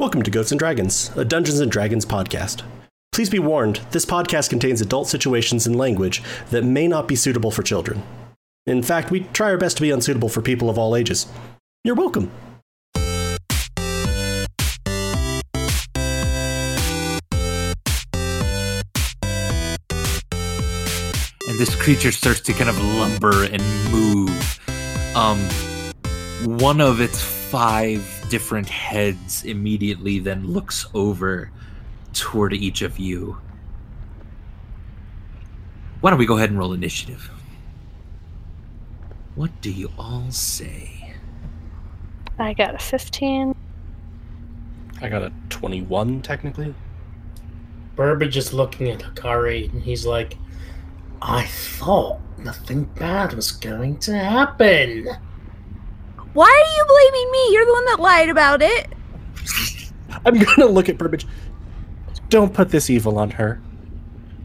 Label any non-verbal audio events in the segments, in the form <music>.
Welcome to Goats and Dragons, a Dungeons and Dragons podcast. Please be warned, this podcast contains adult situations and language that may not be suitable for children. In fact, we try our best to be unsuitable for people of all ages. You're welcome. and this creature starts to kind of lumber and move. Um, one of its five different heads immediately then looks over toward each of you. Why don't we go ahead and roll initiative? What do you all say? I got a 15. I got a 21, technically. Burbage is looking at Hikari and he's like, I thought nothing bad was going to happen. Why are you blaming me? You're the one that lied about it. I'm gonna look at Burbage. Don't put this evil on her.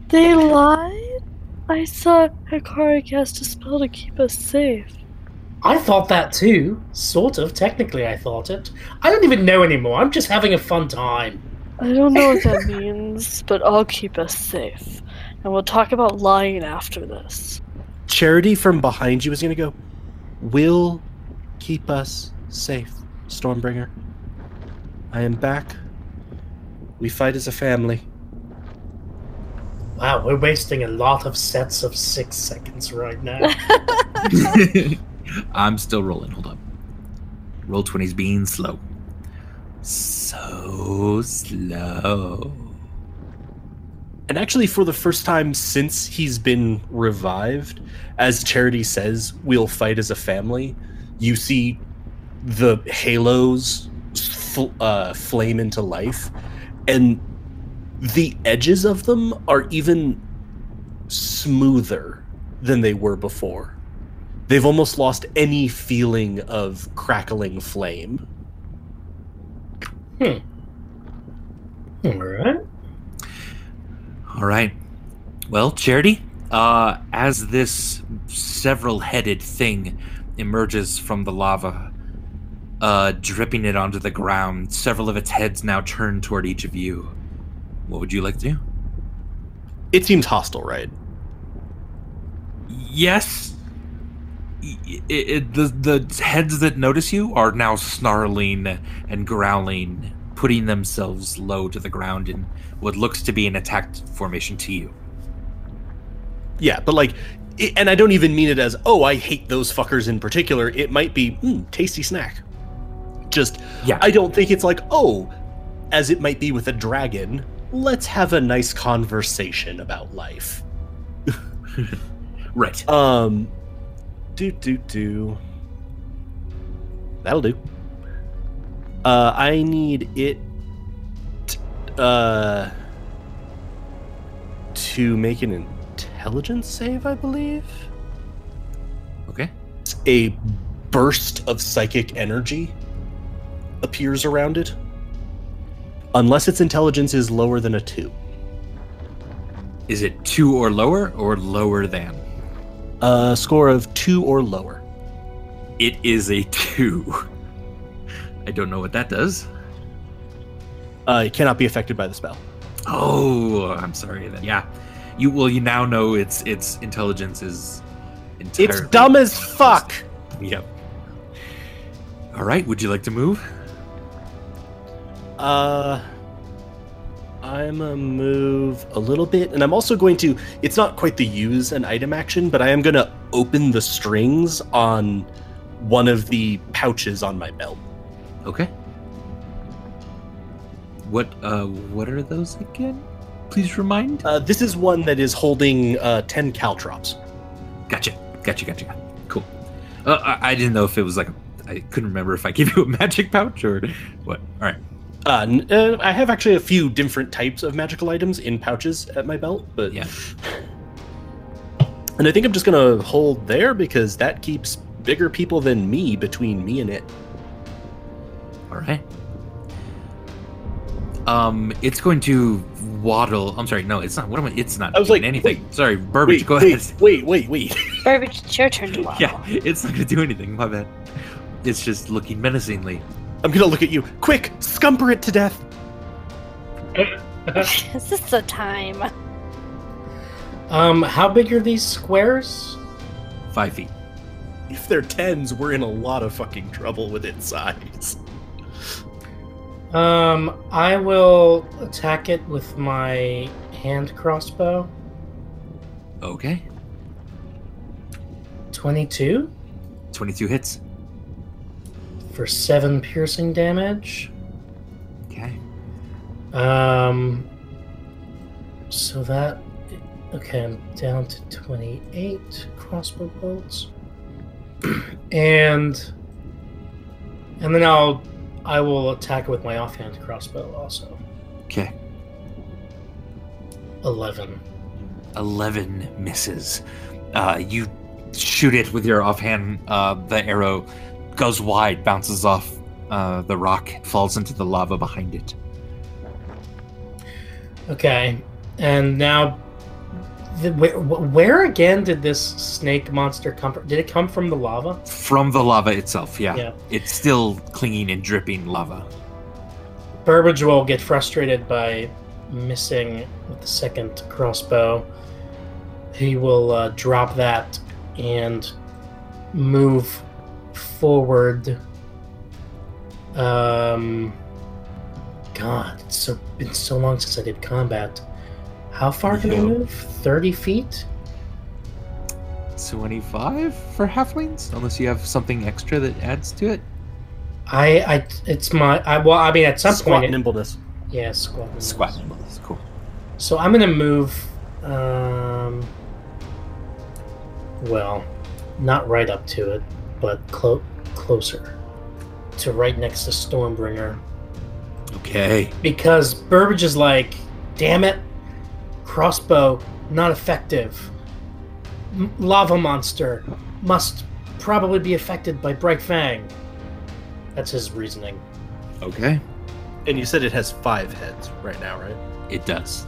They lied? I saw Hikari cast a spell to keep us safe. I thought that too. Sort of. Technically, I thought it. I don't even know anymore. I'm just having a fun time. I don't know what that <laughs> means, but I'll keep us safe. And we'll talk about lying after this. Charity from behind you is gonna go, Will keep us safe, Stormbringer. I am back. We fight as a family. Wow, we're wasting a lot of sets of six seconds right now. <laughs> I'm still rolling. Hold up. Roll 20's being slow. So slow. And actually, for the first time since he's been revived, as Charity says, we'll fight as a family, you see the halos fl- uh, flame into life, and the edges of them are even smoother than they were before. They've almost lost any feeling of crackling flame. hmm. Alright. All right. Well, Charity, uh, as this several headed thing emerges from the lava, uh, dripping it onto the ground, several of its heads now turn toward each of you. What would you like to do? It seems hostile, right? Yes. I- i- it- the the heads that notice you are now snarling and growling, putting themselves low to the ground in what looks to be an attack formation to you. Yeah, but like, it, and I don't even mean it as, oh, I hate those fuckers in particular. It might be, hmm, tasty snack. Just, Yeah. I don't think it's like, oh, as it might be with a dragon, let's have a nice conversation about life. <laughs> Right. Um, do, do, do. That'll do. Uh, I need it, uh, to make an intelligence save, I believe. Okay. a burst of psychic energy appears around it. Unless its intelligence is lower than a two. Is it two or lower or lower than? A score of two or lower. It is a two. I don't know what that does. Uh, it cannot be affected by the spell. Oh, I'm sorry then. Yeah. You well you now know its its intelligence is entirely It's dumb as fuck! Yep. All right, would you like to move? Uh, I'm a move a little bit, and I'm also going to. It's not quite the use an item action, but I am going to open the strings on one of the pouches on my belt. Okay. What uh what are those again? Please remind. Uh, this is one that is holding uh, 10 caltrops. Gotcha. Gotcha. Gotcha. Cool. Uh, I, I didn't know if it was like a, I couldn't remember if I gave you a <laughs> magic pouch or what. All right. Uh, n- uh, I have actually a few different types of magical items in pouches at my belt, but Yeah. And I think I'm just gonna hold there because that keeps bigger people than me between me and it. All right. Um, it's going to waddle. I'm sorry. No, it's not. What am I? It's not. I was doing like, anything. Sorry, Burbage. wait, go wait, ahead. <laughs> wait, wait, wait. <laughs> Burbage, it's your turn to waddle. Yeah, it's not going to do anything. My bad. It's just looking menacingly. I'm gonna look at you. Quick, scumper it to death. <laughs> This is the time? Um, how big are these squares? Five feet. If they're tens, we're in a lot of fucking trouble with its size. Um, I will attack it with my hand crossbow. Okay. 22 22 hits. for 7 piercing damage. Okay. Um, so that. Okay, I'm down to 28 crossbow bolts. <clears throat> and. And then I'll. I will attack with my offhand crossbow also. Okay. 11. 11 misses. Uh, you shoot it with your offhand. Uh, the arrow goes wide, bounces off uh, the rock, falls into the lava behind it. Okay, and now, the, where, where again did this snake monster come from? Did it come from the lava? From the lava itself, yeah. Yeah. It's still clinging and dripping lava. Burbage will get frustrated by missing with the second crossbow. He will uh, drop that and move forward. Um, God, it's so been so long since I did combat. How far can I Yeah. move? Thirty feet. 25 for halflings? Unless you have something extra that adds to it. I, I, it's my. I well, I mean, at some Squat point, it, nimbleness. yeah, squat. Squat. Cool. So I'm gonna move. Um, well, not right up to it, but clo- closer to right next to Stormbringer Okay. because Burbage is like, damn it, crossbow not effective. M- lava monster must probably be affected by Bright Fang. That's his reasoning. Okay. And you said it has five heads right now, right? It does.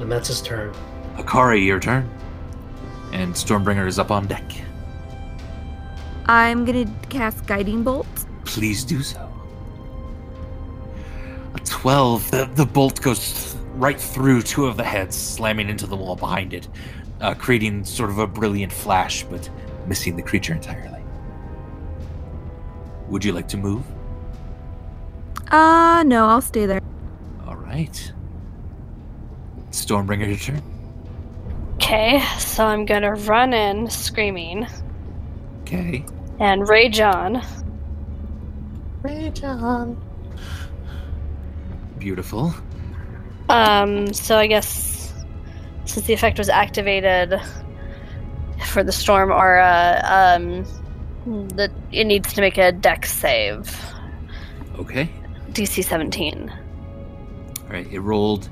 And that's his turn. Akari, your turn. And Stormbringer is up on deck. I'm gonna cast Guiding Bolt. Please do so. A 12. The, the bolt goes th- right through two of the heads, slamming into the wall behind it, uh, creating sort of a brilliant flash, but missing the creature entirely. Would you like to move? Uh, no, I'll stay there. All right. Stormbringer, your turn. Okay, so I'm gonna run in screaming Okay. and rage on. Beautiful. Um, so I guess since the effect was activated for the storm aura, um, that it needs to make a dex save. Okay. DC 17. All right. It rolled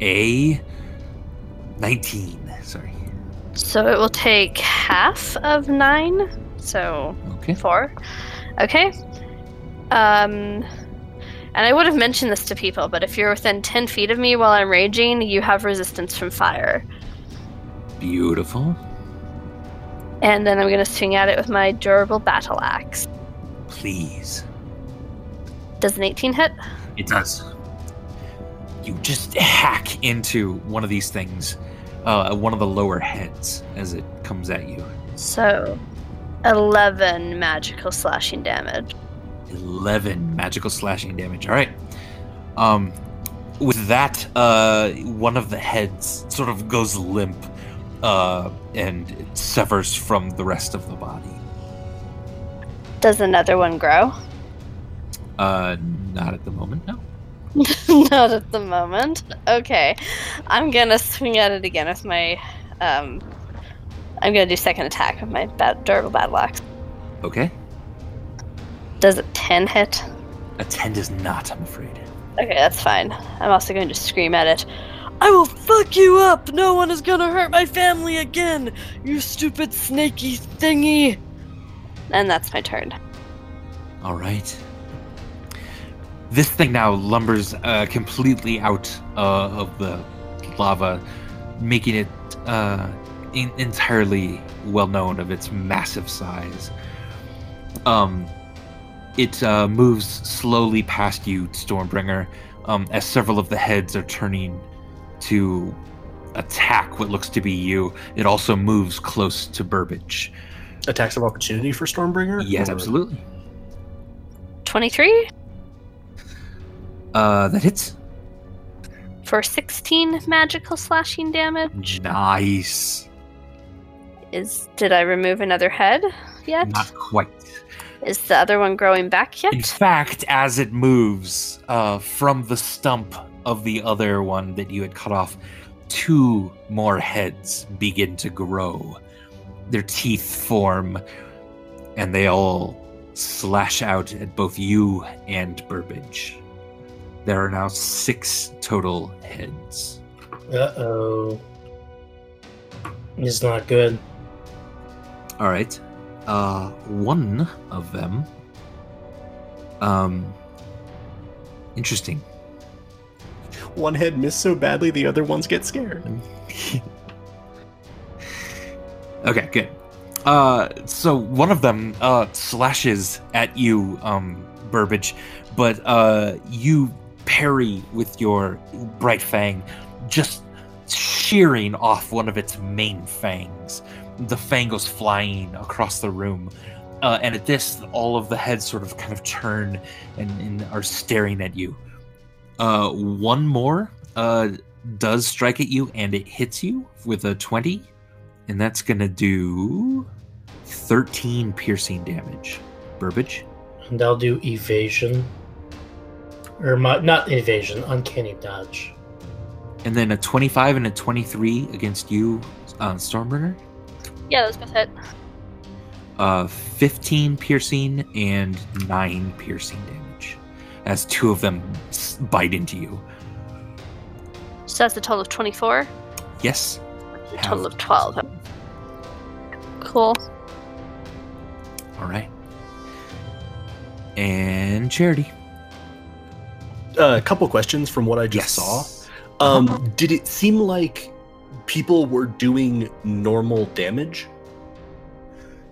a 19. Sorry. So it will take half of nine. So Okay. four. Okay. Um, and I would have mentioned this to people, but if you're within 10 feet of me while I'm raging, you have resistance from fire. Beautiful. And then I'm going to swing at it with my durable battle axe. Please. Does an 18 hit? It does. You just hack into one of these things, uh, one of the lower heads as it comes at you. So, 11 magical slashing damage. 11 magical slashing damage. All right. Um, with that, uh, one of the heads sort of goes limp, uh, and it severs from the rest of the body. Does another one grow? Uh, not at the moment, no. <laughs> Not at the moment. Okay. I'm going to swing at it again with my. Um, I'm going to do second attack with my bat- durable battle axe. Okay. Does a 10 hit? A 10 does not, I'm afraid. Okay, that's fine. I'm also going to scream at it. I will fuck you up! No one is gonna hurt my family again! You stupid snaky thingy! And that's my turn. All right. This thing now lumbers uh, completely out uh, of the lava, making it uh, in- entirely well known of its massive size. Um, it uh, moves slowly past you, Stormbringer, um, as several of the heads are turning to attack what looks to be you. It also moves close to Burbage. Attacks of opportunity for Stormbringer? Yes, Or- absolutely. 23 Uh, that hits. for 16 magical slashing damage. Nice. Is did I remove another head yet? Not quite. Is the other one growing back yet? In fact, as it moves uh, from the stump of the other one that you had cut off, two more heads begin to grow. Their teeth form, and they all slash out at both you and Burbage. There are now six total heads. Uh oh. It's not good. All right. Uh, one of them. Um. Interesting. One head missed so badly, the other ones get scared. <laughs> Okay, good. Uh, so one of them uh slashes at you, um, Burbage, but uh, you parry with your bright fang, just shearing off one of its main fangs. The fang goes flying across the room. Uh, and at this, all of the heads sort of kind of turn and, and are staring at you. Uh, one more uh, does strike at you, and it hits you with a 20 and that's gonna do 13 piercing damage. Burbage. And I'll do evasion. Or my, not evasion, uncanny dodge. And then a 25 and a 23 against you, uh, Stormbringer. Yeah, those both hit. Uh, 15 piercing and 9 piercing damage. As two of them bite into you. So that's a total of 24. Yes. A total of 12. Cool. All right. And Charity. Uh, a couple questions from what I just saw. Um, did it seem like people were doing normal damage?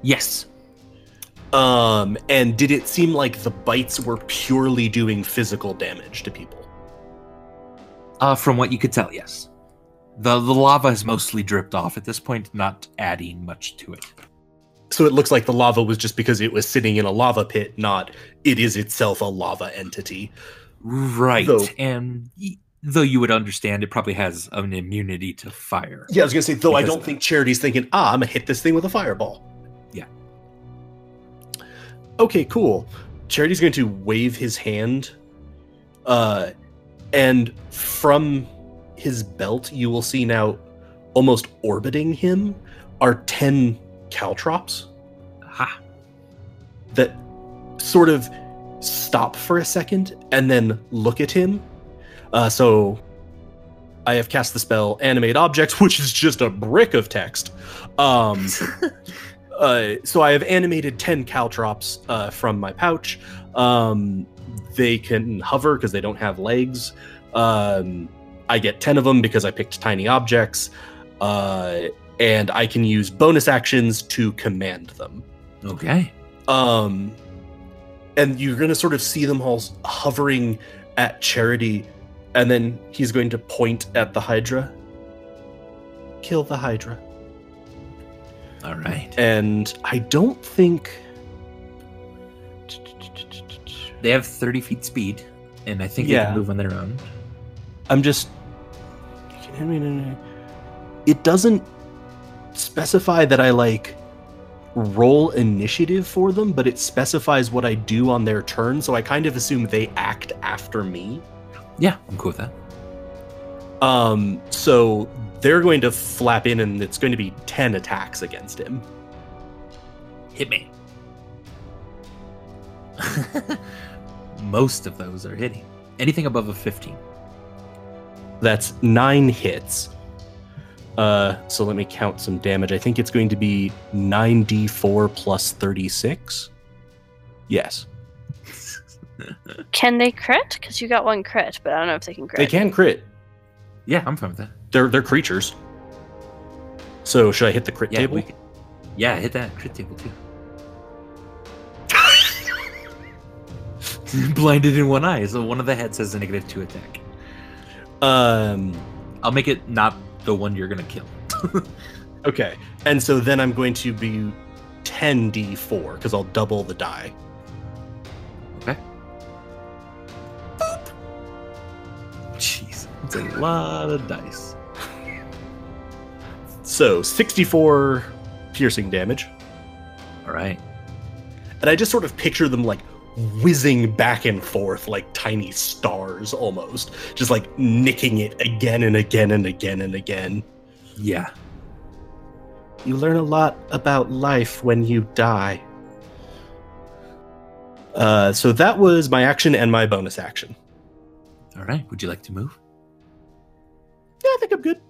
Yes. Um, and did it seem like the bites were purely doing physical damage to people? Uh, from what you could tell, yes. The, the lava has mostly dripped off at this point, not adding much to it. So it looks like the lava was just because it was sitting in a lava pit, not it is itself a lava entity. Right. Though- and though you would understand, it probably has an immunity to fire. Yeah, I was gonna say, though I don't think Charity's thinking, ah, I'm gonna hit this thing with a fireball. Yeah. Okay, cool. Charity's going to wave his hand, uh, and from his belt, you will see now, almost orbiting him, are ten caltrops Ha. that sort of stop for a second and then look at him. Uh, so I have cast the spell Animate Objects, <laughs> which is just a brick of text. Um, <laughs> uh, so I have animated 10 caltrops uh, from my pouch. Um, they can hover because they don't have legs. Um, I get 10 of them because I picked tiny objects. Uh, and I can use bonus actions to command them. Okay. Um, and you're going to sort of see them all hovering at Charity, and then he's going to point at the Hydra. Kill the Hydra. All right. And I don't think. They have 30 feet speed, and I think they can move on their own. I'm just. It doesn't specify that I like roll initiative for them, but it specifies what I do on their turn, so I kind of assume they act after me. Yeah, I'm cool with that. Um, so they're going to flap in, and it's going to be 10 attacks against him. Hit me. <laughs> Most of those are hitting. Anything above a 15. That's nine hits. Uh, so let me count some damage. I think it's going to be 9d4 plus 36. Yes. Can they crit? Because you got one crit, but I don't know if they can crit. They can crit. Yeah, I'm fine with that. They're they're creatures. So should I hit the crit Yeah, table? we can- yeah, hit that crit table too. <laughs> Blinded in one eye, so one of the heads has a negative two attack. Um, I'll make it not the one you're gonna kill. <laughs> okay. And so then I'm going to be 10d4 because I'll double the die. Jeez, it's a lot of dice. So 64 piercing damage. All right. And I just sort of picture them like whizzing back and forth like tiny stars almost, just like nicking it again and again and again and again. Yeah. You learn a lot about life when you die. Uh, so that was my action and my bonus action. All right. Would you like to move? Yeah, I think I'm good.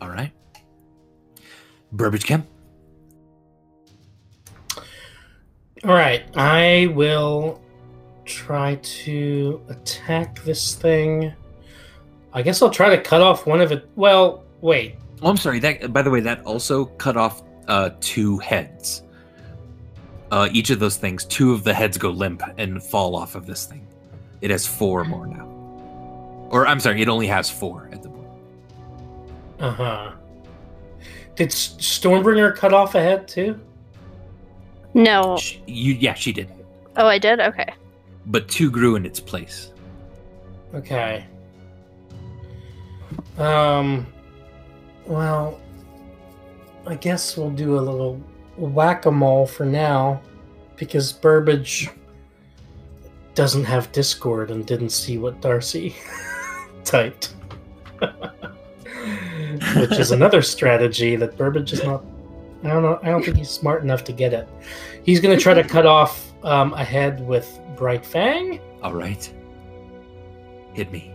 All right. Burbage Chem. All right, I will try to attack this thing. I guess I'll try to cut off one of it. Well, wait. Oh, I'm sorry. That by the way, that also cut off uh, two heads. Uh, each of those things, two of the heads go limp and fall off of this thing. It has four more now. Or I'm sorry, it only has four at the moment. Uh huh. Did Stormbringer cut off a head too? No. She, you, yeah, she did, Oh, I did? Okay. but two grew in its place. Okay. Um. Well, I guess we'll do a little whack a mole for now, because Burbage doesn't have Discord and didn't see what Darcy <laughs> typed. <laughs> Which is another strategy that Burbage is not. I don't know. I don't think he's smart enough to get it. He's going to try to <laughs> cut off um, a head with Bright Fang. All right. Hit me.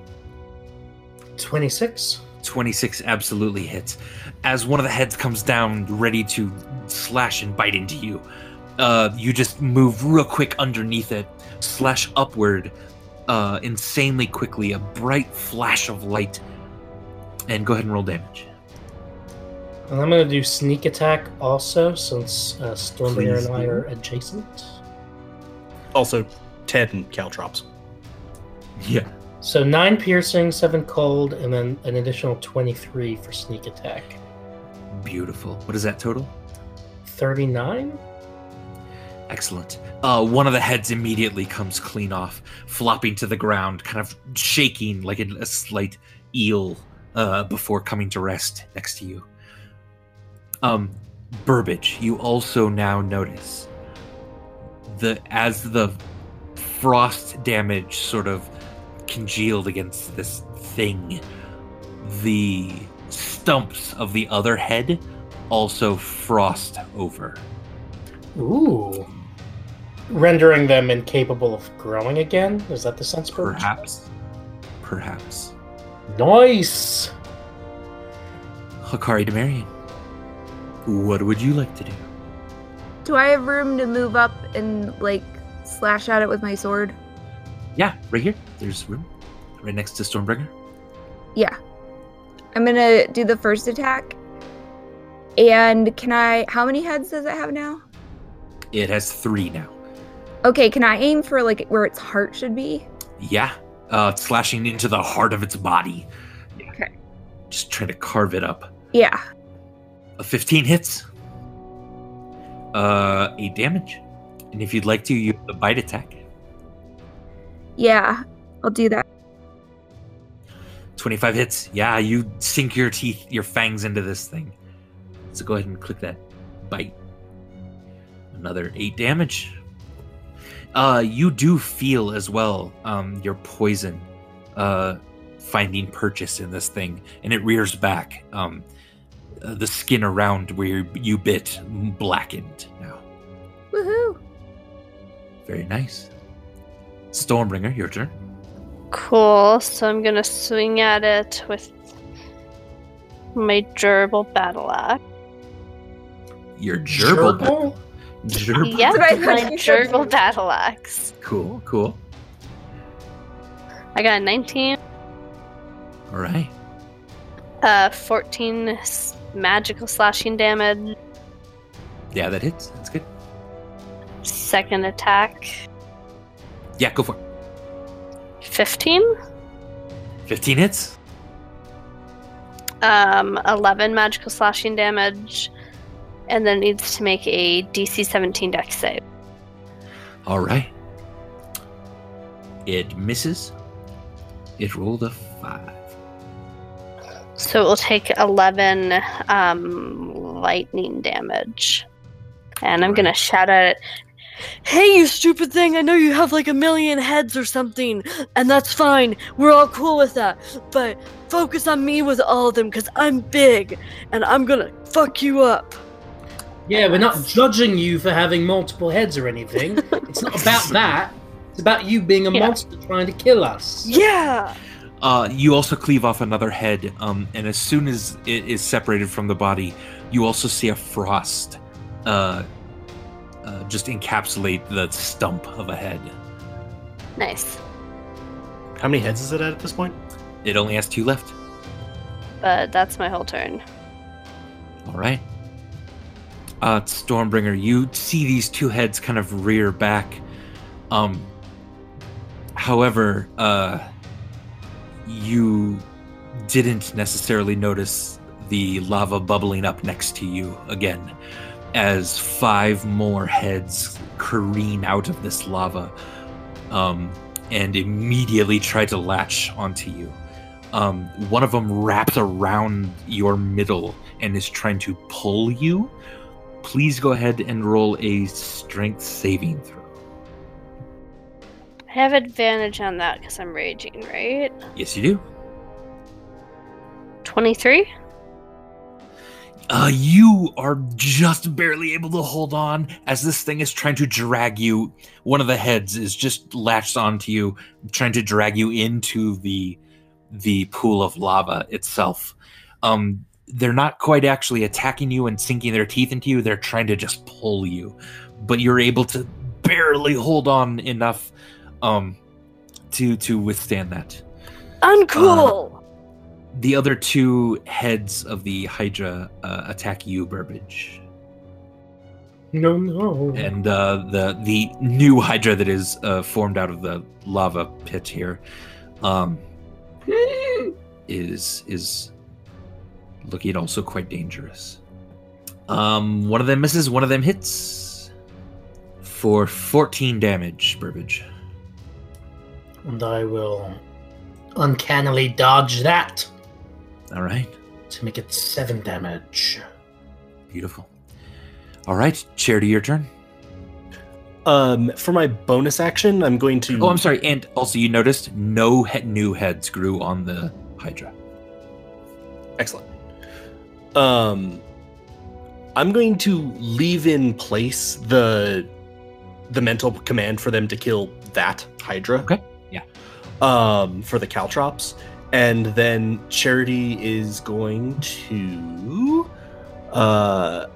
26. 26 absolutely hits. As one of the heads comes down, ready to slash and bite into you, uh, you just move real quick underneath it, slash upward uh, insanely quickly, a bright flash of light, and go ahead and roll damage. And I'm going to do sneak attack also, since uh, Stormbringer and I are adjacent. Also, 10 caltrops. Yeah. So 9 piercing, 7 cold, and then an additional 23 for sneak attack. Beautiful. What is that total? 39? Excellent. Uh, one of the heads immediately comes clean off, flopping to the ground, kind of shaking like a, a slight eel uh, before coming to rest next to you. Um, Burbage, you also now notice the as the frost damage sort of congealed against this thing, the stumps of the other head also frost over. Ooh. Rendering them incapable of growing again? Is that the sense? Perhaps. Perhaps. Nice! Hakari Demarian. What would you like to do? Do I have room to move up and like slash at it with my sword? Yeah, right here. There's room. Right next to Stormbringer. Yeah. I'm gonna do the first attack. And can I how many heads does it have now? It has three now. Okay, can I aim for like where its heart should be? Yeah. Uh slashing into the heart of its body. Okay. Just trying to carve it up. Yeah. A 15 hits. Uh eight damage. And if you'd like to, you have the bite attack. Yeah. I'll do that. 25 hits. Yeah, you sink your teeth, your fangs into this thing. So go ahead and click that bite. Another 8 damage. Uh you do feel as well um your poison uh finding purchase in this thing and it rears back. Um uh, the skin around where you bit blackened now. Woohoo! Very nice. Stormbringer, your turn. Cool. So I'm gonna swing at it with my durable battle axe. Your gerbil. Gerbil? Gerbil. Yep, Did I my let you say durable that? battle axe. Cool, cool. I got a 19, All right. uh, 14 magical slashing damage. Yeah, that hits. That's good. Second attack, Yeah, go for it. 15. 15 hits. Um, 11 magical slashing damage. And then needs to make a DC 17 dex save. All right. It misses. It rolled a five. So it will take 11 um, lightning damage. And I'm going to shout at it. Hey, you stupid thing! I know you have like a million heads or something, and that's fine. We're all cool with that. But focus on me with all of them, because I'm big, and I'm gonna fuck you up. Yeah, we're not judging you for having multiple heads or anything. <laughs> It's not about that. It's about you being a Yeah. monster trying to kill us. Yeah! Uh, you also cleave off another head, um, and as soon as it is separated from the body, you also see a frost uh, uh, just encapsulate the stump of a head. Nice. How many heads is it at at this point? It only has two left. But that's my whole turn. All right. Uh, Stormbringer, you see these two heads kind of rear back. Um, however, uh, you didn't necessarily notice the lava bubbling up next to you again as five more heads careen out of this lava um, and immediately try to latch onto you. Um, one of them wraps around your middle and is trying to pull you. Please go ahead and roll a strength saving throw. I have advantage on that because I'm raging, right? Yes, you do. 23? Uh, you are just barely able to hold on as this thing is trying to drag you. One of the heads is just latched onto you, trying to drag you into the the pool of lava itself. Um, they're not quite actually attacking you and sinking their teeth into you. They're trying to just pull you, but you're able to barely hold on enough um, to to withstand that. Uncool! The other two heads of the Hydra uh, attack you, Burbage. No, no. and uh, the the new Hydra that is uh, formed out of the lava pit here um, is is looking also quite dangerous. Um, one of them misses, one of them hits for 14 damage. Burbage. And I will uncannily dodge that All right, to make it seven damage. beautiful. All right, Charity, your turn. Um, for my bonus action, I'm going to. Oh, I'm sorry. And also, you noticed no he- new heads grew on the Hydra. Excellent. Um, I'm going to leave in place the the mental command for them to kill that Hydra. Okay, yeah. Um, for the Caltrops, and then Charity is going to uh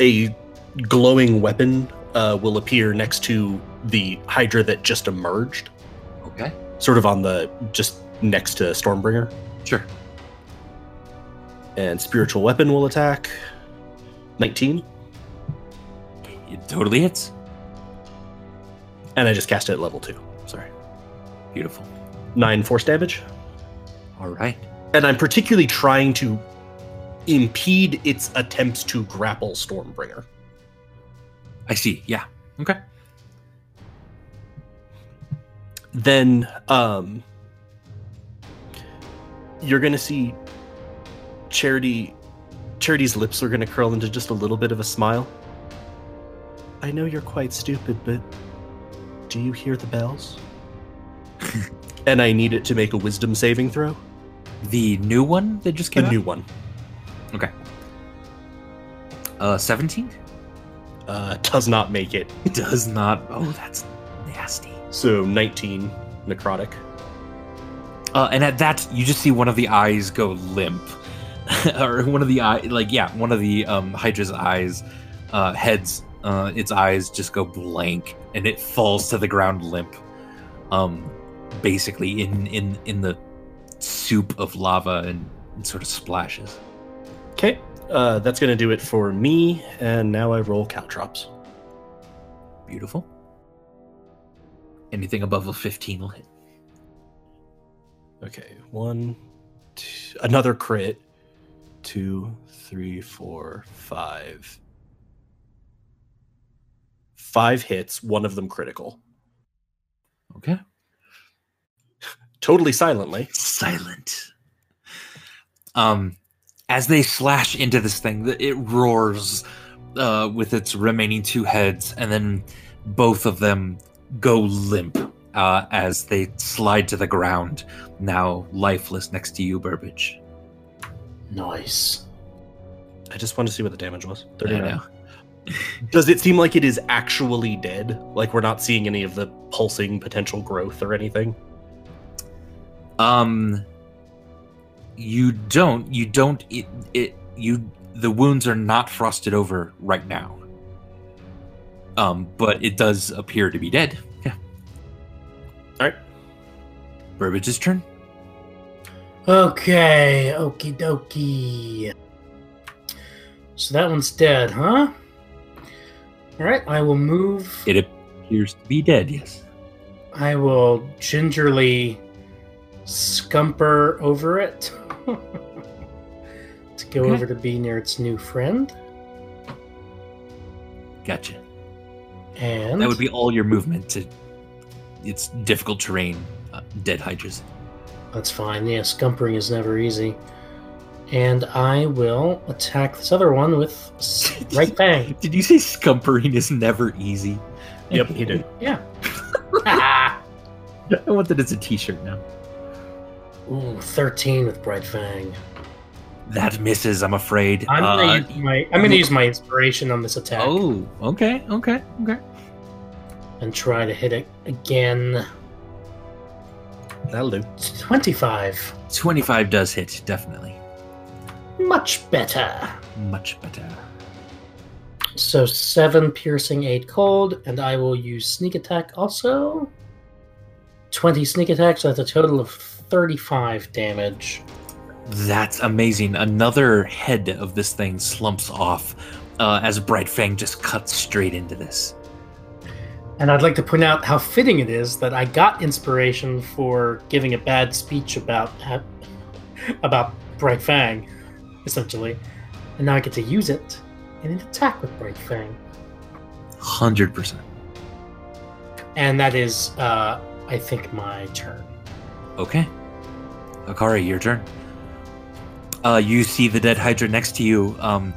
a glowing weapon uh, will appear next to the Hydra that just emerged, Okay, sort of on the just next to Stormbringer. sure. And spiritual weapon will attack 19 It totally hits. and i just cast it at level 2 sorry Beautiful. 9 force damage All right. and i'm particularly trying to impede its attempts to grapple stormbringer I see. Yeah. Okay. then um you're gonna see charity charity's lips were gonna curl into just a little bit of a smile i know you're quite stupid but do you hear the bells <laughs> and i need it to make a wisdom saving throw The new one that just came the came new one Okay. Uh, 17? uh does not make it <laughs> Does not. Oh, that's nasty. so 19 necrotic Uh, and at that, you just see one of the eyes go limp. <laughs> or one of the eye, like, yeah, one of the um, Hydra's eyes, uh, heads, uh, its eyes just go blank and it falls to the ground limp. Um, basically in, in, in the soup of lava and, and sort of splashes. okay uh that's gonna do it for me and now i roll caltrops Beautiful. Anything above a 15 will hit. Okay, one, two, another crit. Two, three, four, five. Five hits, one of them critical. Okay. Totally silently. Silent. Um, as they slash into this thing, it roars uh, with its remaining two heads, and then both of them go limp uh, as they slide to the ground, now lifeless next to you, Burbage. Nice. I just want to see what the damage was. I 39. know. <laughs> Does it seem like it is actually dead? Like we're not seeing any of the pulsing potential growth or anything? Um, you don't. You don't. It. It. You. The wounds are not frosted over right now. Um, but it does appear to be dead. Yeah. All right. Burbage's turn. Okay, okie dokie. So that one's dead, huh? Alright, I will move. It appears to be dead. Yes. I will gingerly scumper over it <laughs> to go Okay. over to be near its new friend. Gotcha. And That would be all your movement to. It's difficult terrain. Uh, dead hydras. That's fine. Yeah, scumpering is never easy. And I will attack this other one with s- <laughs> right bang. Did you say scumpering is never easy? Yep, he did. <laughs> Yeah. Ah! <laughs> I want that as a T-shirt now. Ooh, 13 with Bright Fang. That misses. I'm afraid. I'm Uh, gonna use my I'm gonna use my inspiration on this attack Oh, okay, okay, okay. and try to hit it again. That'll do. 25. 25 does hit, definitely. Much better. Much better. So seven piercing, eight cold, and I will use sneak attack also. 20 sneak attack, so that's a total of 35 damage. That's amazing. Another head of this thing slumps off uh, as Bright Fang just cuts straight into this. And I'd like to point out how fitting it is that I got inspiration for giving a bad speech about <laughs> about Bright Fang, essentially, and now I get to use it in an attack with Bright Fang, 100%. and that is, uh, I think, my turn. Okay. Akari, your turn. Uh, you see the dead Hydra next to you. Um,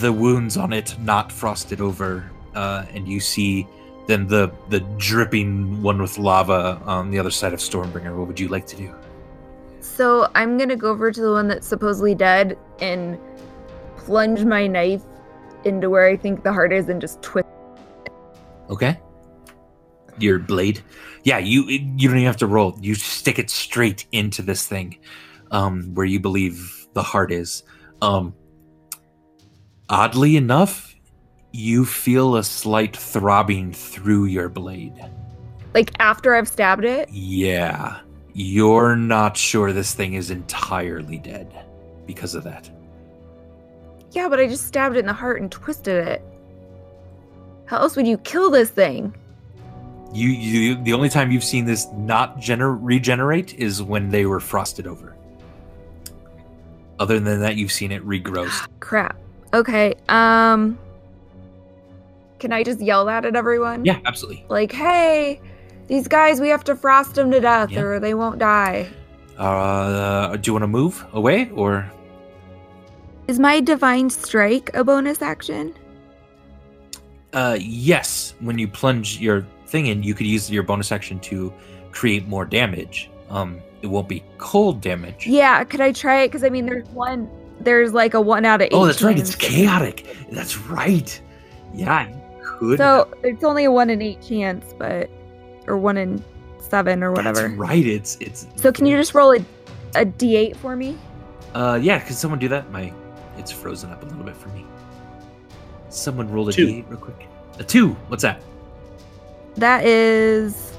the wounds on it not frosted over, uh, and you see then the the dripping one with lava on the other side of Stormbringer. What would you like to do? So I'm gonna go over to the one that's supposedly dead and plunge my knife into where I think the heart is and just twist. Okay. Your blade. Yeah, you you don't even have to roll. You stick it straight into this thing, um, where you believe the heart is. Um, oddly enough, you feel a slight throbbing through your blade. Like after I've stabbed it. Yeah, you're not sure this thing is entirely dead because of that. Yeah, but I just stabbed it in the heart and twisted it. How else would you kill this thing? You, you the only time you've seen this not gener- regenerate is when they were frosted over. Other than that, you've seen it regrow. <gasps> Crap. Okay. Um. Can I just yell that at everyone? Yeah, absolutely. Like, hey, these guys, we have to frost them to death, Yeah. or they won't die. Uh, do you want to move away or? Is my divine strike a bonus action? Uh, yes. When you plunge your thing in, you could use your bonus action to create more damage. Um, it won't be cold damage. Yeah. Could I try it? Because I mean, there's one. There's like a one out of eight. Oh, that's right. It's chaotic. That's right. Yeah, could. So it's only a one in eight chance, but or one in seven or whatever. That's right. It's it's. So can you just roll a a d8 for me? Uh, yeah. Can someone do that? My, it's frozen up a little bit for me. Someone roll a Two. d8 real quick. A two. What's that? That is.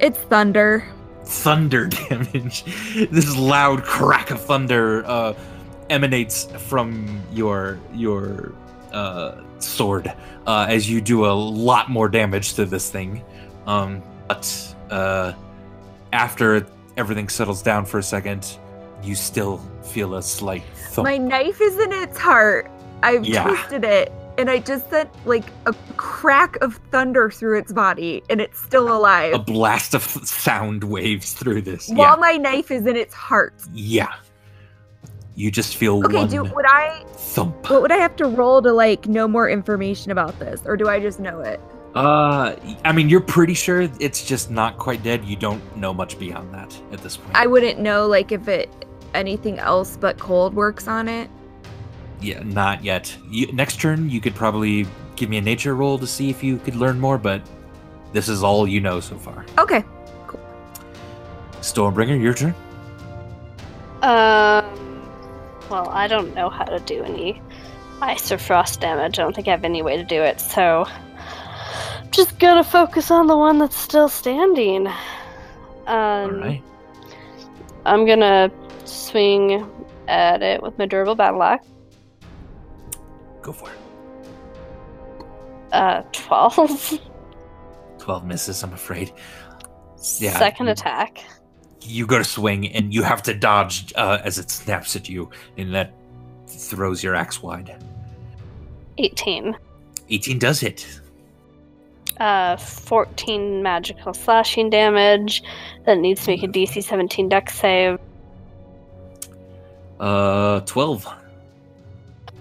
It's thunder. Thunder <laughs> damage. this loud crack of thunder uh, emanates from your your uh, sword uh, as you do a lot more damage to this thing. Um, but uh, after everything settles down for a second, you still feel a slight thump. My knife is in its heart. I've Yeah. twisted it, and I just sent like a crack of thunder through its body, and it's still alive. a blast of sound waves through this. while yeah. my knife is in its heart. Yeah. You just feel Okay, one do would I thump. what would I have to roll to like know more information about this, or do I just know it? Uh, I mean, you're pretty sure it's just not quite dead. You don't know much beyond that at this point. I wouldn't know like if it anything else but cold works on it. yeah, not yet. You, next turn, you could probably give me a nature roll to see if you could learn more, but this is all you know so far. Okay. Cool. Stormbringer, your turn. Um, well, I don't know how to do any ice or frost damage. I don't think I have any way to do it, so I'm just gonna focus on the one that's still standing. Um, all right. I'm gonna swing at it with my durable battle axe. Go for it. Uh, 12. <laughs> 12 misses, I'm afraid. Yeah. Second attack. You go to swing, and you have to dodge uh, as it snaps at you, and that throws your axe wide. 18. 18 does hit. Uh, 14 magical slashing damage. That needs to make a DC 17 dex save. Uh, 12.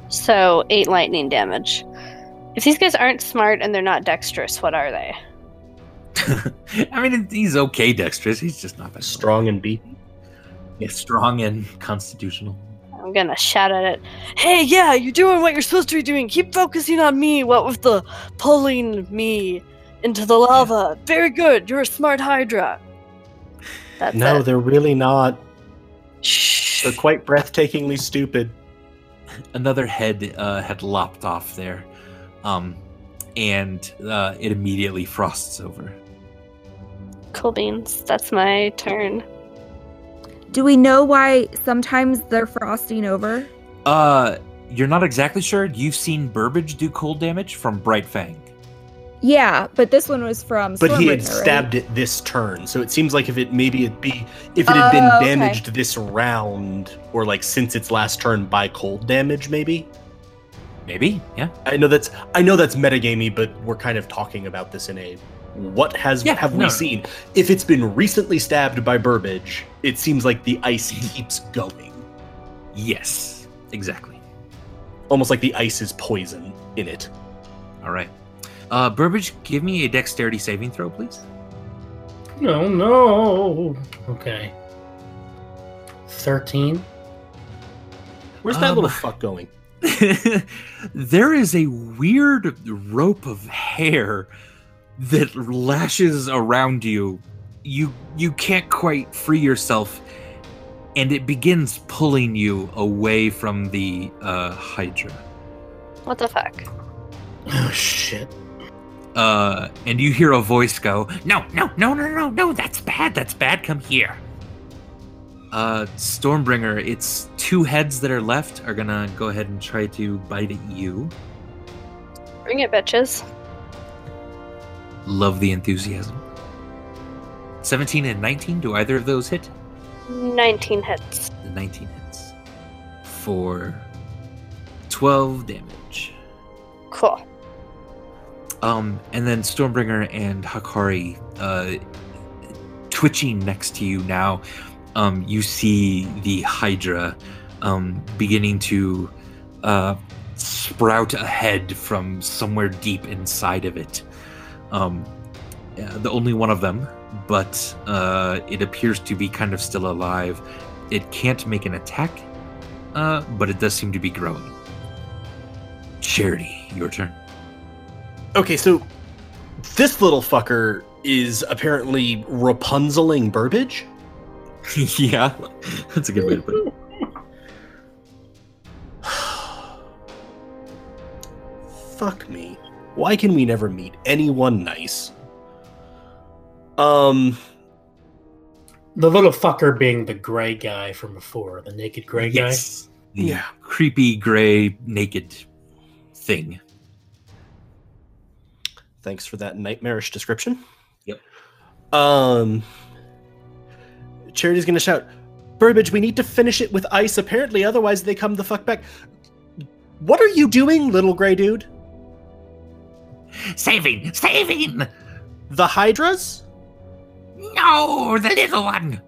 So, 8 lightning damage. If these guys aren't smart and they're not dexterous, what are they? <laughs> I mean, he's okay dexterous. He's just not that Strong and beefy. Yeah, strong and constitutional. I'm gonna shout at it. Hey, yeah, you're doing what you're supposed to be doing. Keep focusing on me. What with the pulling me into the lava? Very good. You're a smart Hydra. That's No, it. they're really not. Shh. They're quite breathtakingly stupid. Another head uh, had lopped off there, um, and uh, it immediately frosts over. Cool beans. That's my turn. Do we know why sometimes they're frosting over? Uh, you're not exactly sure. You've seen Burbage do cold damage from Bright Fang. Yeah, but this one was from. But he had Stormbringer, right? stabbed it this turn, so it seems like if it maybe it be if it had been Oh, okay. damaged this round or like since its last turn by cold damage, maybe. Maybe, yeah. I know that's I know that's metagamey, but we're kind of talking about this in a what has Yeah, have no, we no. seen? If it's been recently stabbed by Burbage, it seems like the ice keeps going. Yes, exactly. Almost like the ice is poison in it. All right. Uh, Burbage, give me a dexterity saving throw, please. No, no. Okay. 13. Where's that Um, little fuck going? <laughs> there is a weird rope of hair that lashes around you. You you can't quite free yourself, and it begins pulling you away from the uh, Hydra. What the fuck? Oh, shit. Uh, and you hear a voice go, "No, no, no, no, no, no! That's bad! That's bad! Come here!" Uh, Stormbringer, it's two heads that are left are gonna go ahead and try to bite at you. Bring it, bitches. Love the enthusiasm. 17 and 19, do either of those hit? 19 hits. The 19 hits. For 12 damage. Cool. Um, and then Stormbringer and Hakari, uh, twitching next to you now, um, you see the Hydra, um, beginning to, uh, sprout a head from somewhere deep inside of it. Um, the only one of them, but, uh, it appears to be kind of still alive. It can't make an attack, uh, but it does seem to be growing. Charity, your turn. Okay, so this little fucker is apparently Rapunzeling Burbage. <laughs> yeah, that's a good way to put it. <sighs> Fuck me. Why can we never meet anyone nice? Um, The little fucker being the gray guy from before, the naked gray guy. Yes, the Yeah. creepy gray naked thing. thanks for that nightmarish description. Yep. Um, Charity's gonna shout, "Burbage, we need to finish it with ice. Apparently, otherwise they come the fuck back." What are you doing, little gray dude? Saving! Saving! The hydras? No, the little one!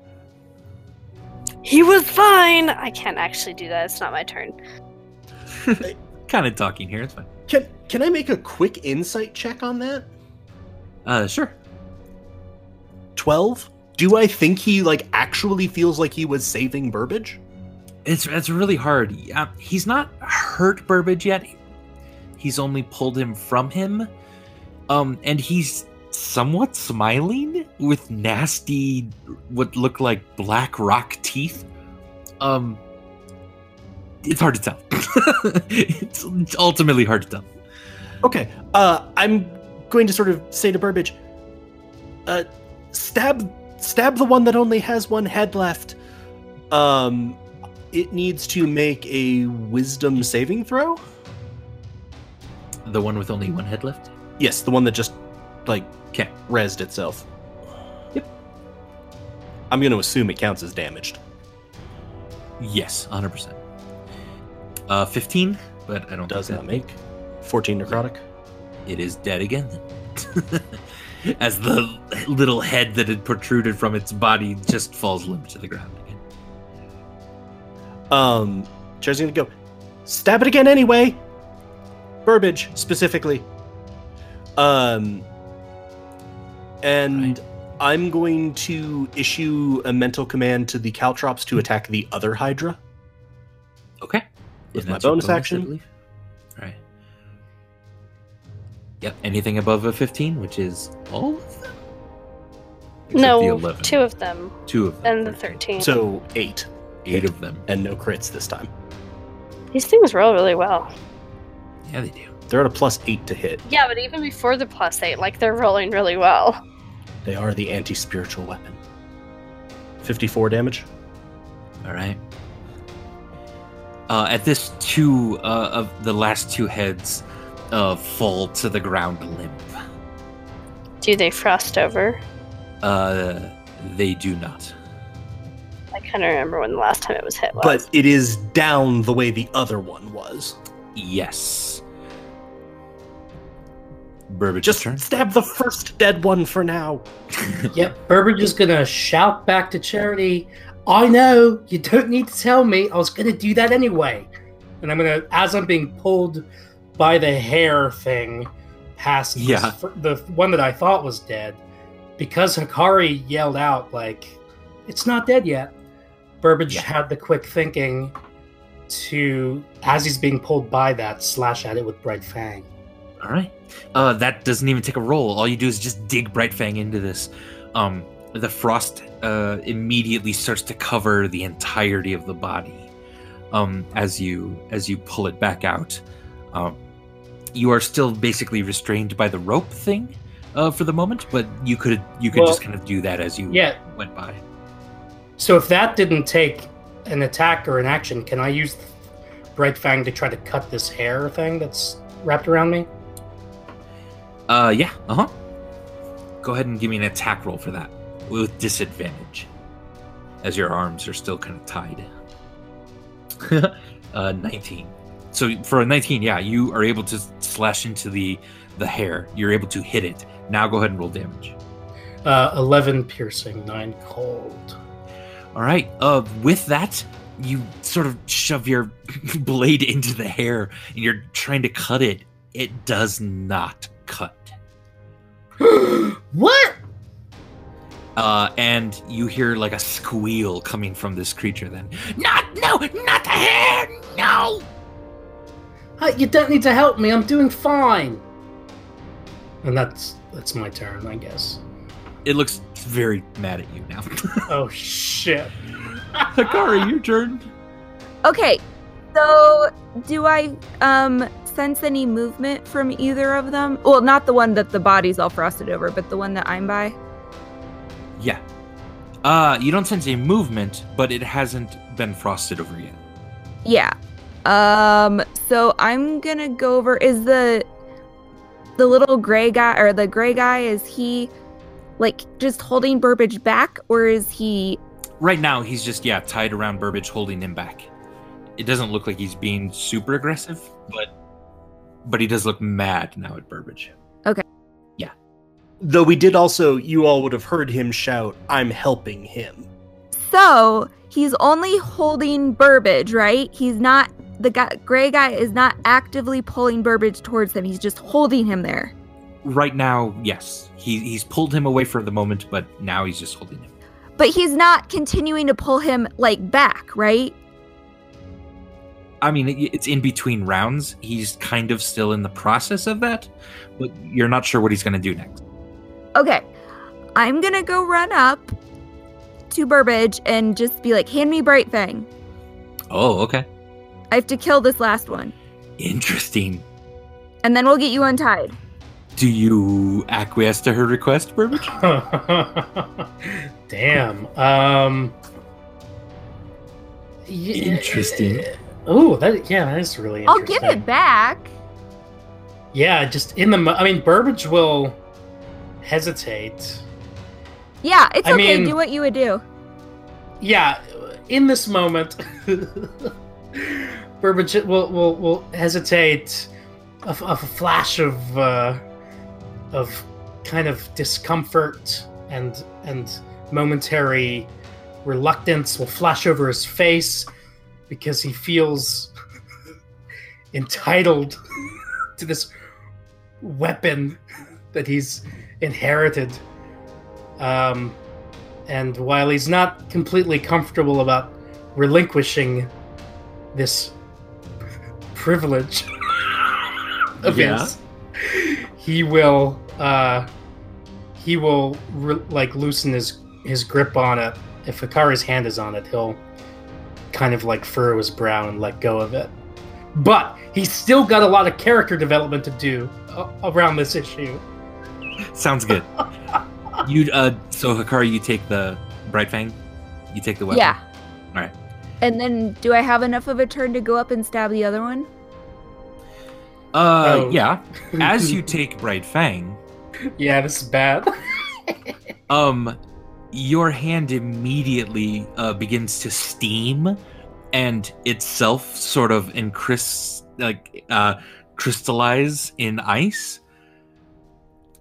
He was fine. I can't actually do that. It's not my turn. <laughs> kind of talking here, it's fine. Can can I make a quick insight check on that? Uh, sure. 12 do i think he like actually feels like he was saving burbage It's it's really hard. Yeah, he's not hurt Burbage yet. He's only pulled him from him. Um, and he's somewhat smiling with nasty, what look like black rock teeth. Um, it's hard to tell. <laughs> it's ultimately hard to tell. okay uh i'm going to sort of say to burbage uh stab stab the one that only has one head left um it needs to make a wisdom saving throw The one with only one head left. yes the one that just like Okay. resed itself Yep. i'm going to assume it counts as damaged Yes, hundred percent. Uh, fifteen, but I don't. does not make 14 necrotic It is dead again. <laughs> As the little head that had protruded from its body just falls limp to the ground again. Um, Chair's gonna go, stab it again anyway. Burbage specifically. Um, and Right. I'm going to issue a mental command to the Caltrops to attack the other Hydra. Okay. With And my that's your bonus action. believe? Right. Yep. Anything above a 15, which is all of them? Except No, 11. two of them Two of them. and the 13. So eight, Eight of them. and no crits this time. These things roll really well. Yeah, they do. They're at a plus eight to hit. Yeah, but even before the plus eight, like they're rolling really well. They are the anti-spiritual weapon. 54 damage. All right. Uh, at this, two uh, of the last two heads uh, fall to the ground limp. Do they frost over? Uh, they do not. I kind of remember when the last time it was hit was. But it is down the way the other one was. Yes. Burbage Just turn. stab the first dead one for now. <laughs> Yep, Burbage is gonna shout back to Charity, I know, you don't need to tell me, I was gonna do that anyway. And I'm gonna, as I'm being pulled by the hair thing past Yeah. fir- the one that I thought was dead, because Hikari yelled out, like, it's not dead yet. Burbage Yeah. had the quick thinking to, as he's being pulled by that, slash at it with Bright Fang. All right. Uh, that doesn't even take a roll. All you do is just dig Brightfang into this. Um, the frost uh, immediately starts to cover the entirety of the body. Um, as you as you pull it back out, um, you are still basically restrained by the rope thing uh, for the moment, but you could you could Well, just kind of do that as you Yeah, went by. So if that didn't take an attack or an action, can I use Bright Fang to try to cut this hair thing that's wrapped around me? Uh, yeah. Uh huh. Go ahead and give me an attack roll for that with disadvantage, as your arms are still kind of tied. <laughs> uh, nineteen. So for a nineteen, yeah, you are able to slash into the the hair. You're able to hit it. Now go ahead and roll damage. Uh, 11 piercing, 9 cold. All right. Uh, with that, you sort of shove your <laughs> blade into the hair, and you're trying to cut it. It does not cut. <gasps> what? Uh, and you hear like a squeal coming from this creature. Then, not no, not the hair, no. Uh, you don't need to help me. I'm doing fine. And that's that's my turn, I guess. It looks very mad at you now. <laughs> Oh shit. Hakari, your turn. Okay, so do I um sense any movement from either of them? Well, not the one that the body's all frosted over, but the one that I'm by. Yeah. Uh, you don't sense a movement, but it hasn't been frosted over yet. Yeah. Um. So I'm gonna go over. Is the the little gray guy or the gray guy? Is he Like just holding Burbage back, or is he? Right now, he's just yeah tied around Burbage, holding him back. It doesn't look like he's being super aggressive, but but he does look mad now at Burbage. Okay. Yeah. Though we did also, you all would have heard him shout, I'm helping him. So he's only holding Burbage, right? He's not the guy. Gray guy is not actively pulling Burbage towards him. He's just holding him there. Right now, yes, he he's pulled him away for the moment, but now he's just holding him. But he's not continuing to pull him like back, right? I mean, it's in between rounds. He's kind of still in the process of that, but you're not sure what he's going to do next. Okay. I'm gonna go run up to Burbage and just be like, hand me Bright Fang. Oh, okay. I have to kill this last one. Interesting. And then we'll get you untied. Do you acquiesce to her request, Burbage? <laughs> Damn. Um. Interesting. Oh, that yeah, that is really I'll give it back. Yeah, just in the. I mean, Burbage will hesitate. Yeah, it's I okay. mean- do what you would do. Yeah, in this moment, <laughs> Burbage will will will hesitate. A flash of uh, of kind of discomfort and and momentary reluctance will flash over his face because he feels entitled to this weapon that he's inherited. Um, and while he's not completely comfortable about relinquishing this privilege of Yeah. his, he will uh, he will re- like loosen his his grip on it. If Hikari's hand is on it, he'll kind of like furrow his brow and let go of it. But he's still got a lot of character development to do uh, around this issue. Sounds good. <laughs> you uh so Hikari, you take the Bright Fang? You take the weapon? Yeah. Alright. And then do I have enough of a turn to go up and stab the other one? Uh Oh. yeah. As you <laughs> take Bright Fang, yeah, this is bad. <laughs> um your hand immediately uh, begins to steam and itself sort of incris like uh crystallize in ice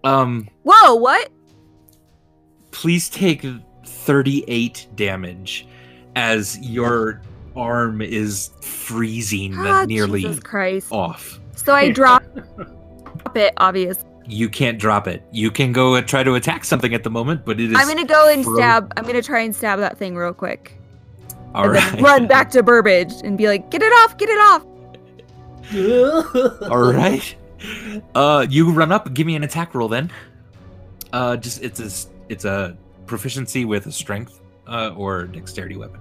um Whoa, what? please take 38 damage as your arm is freezing Ah, nearly off So I <laughs> drop it, obvious. You can't drop it you can go and try to attack something at the moment but it is I'm gonna go and fro- stab. I'm gonna try and stab that thing real quick. all right run <laughs> back to Burbage and be like, get it off, get it off. All right. Uh, you run up. Give me an attack roll then. Uh, just it's a it's a proficiency with a strength uh, or dexterity weapon.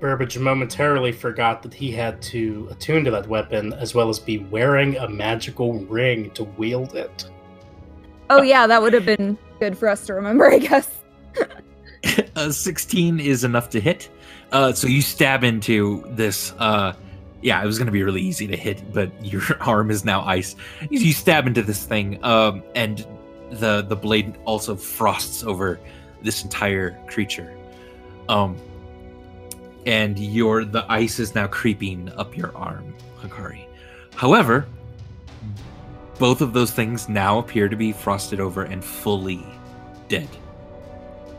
Burbage momentarily forgot that he had to attune to that weapon as well as be wearing a magical ring to wield it. Oh yeah, that would have been good for us to remember, I guess. <laughs> uh, Sixteen is enough to hit. Uh, so you stab into this. Uh, yeah, it was gonna be really easy to hit, but <laughs> your arm is now ice. You stab into this thing, um, and the the blade also frosts over this entire creature. Um, and your the ice is now creeping up your arm, Hikari. However, both of those things now appear to be frosted over and fully dead.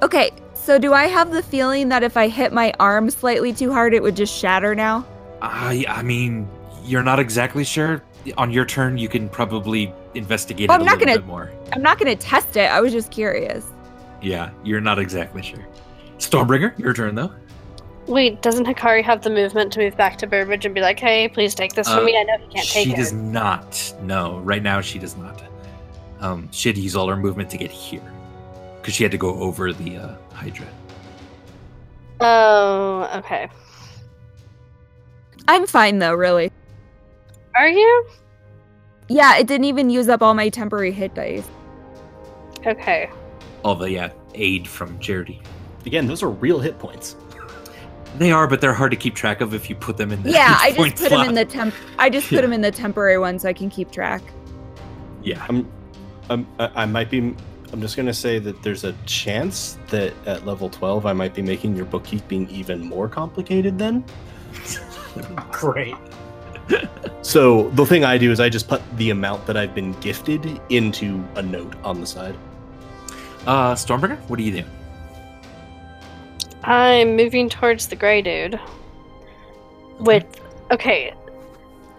Okay, so do I have the feeling that if I hit my arm slightly too hard, it would just shatter now? I I mean, you're not exactly sure. On your turn, you can probably investigate Well, it I'm a not little gonna- bit more. I'm not gonna test it. I was just curious. Yeah, you're not exactly sure. Stormbringer, your turn though. Wait, doesn't Hikari have the movement to move back to Burbage and be like, "Hey, please take this Uh, from me. I know he can't take it." she does not. No, right now she does not. Um, she had to use all her movement to get here because she had to go over the uh, Hydra. Oh, okay. I'm fine though, really. Are you? Yeah, it didn't even use up all my temporary hit dice. Okay. All the yeah aid from Charity. Again, those are real hit points. They are, but they're hard to keep track of if you put them in the Yeah, <laughs> I just point put them in the temp. I just put Yeah. them in the temporary one so I can keep track. yeah. I'm, I'm I I might be I'm just gonna say that there's a chance that at level 12 I might be making your bookkeeping even more complicated then. <laughs> Great. So the thing I do is I just put the amount that I've been gifted into a note on the side. Uh, Stormbringer, what do you do? I'm moving towards the gray dude. With okay,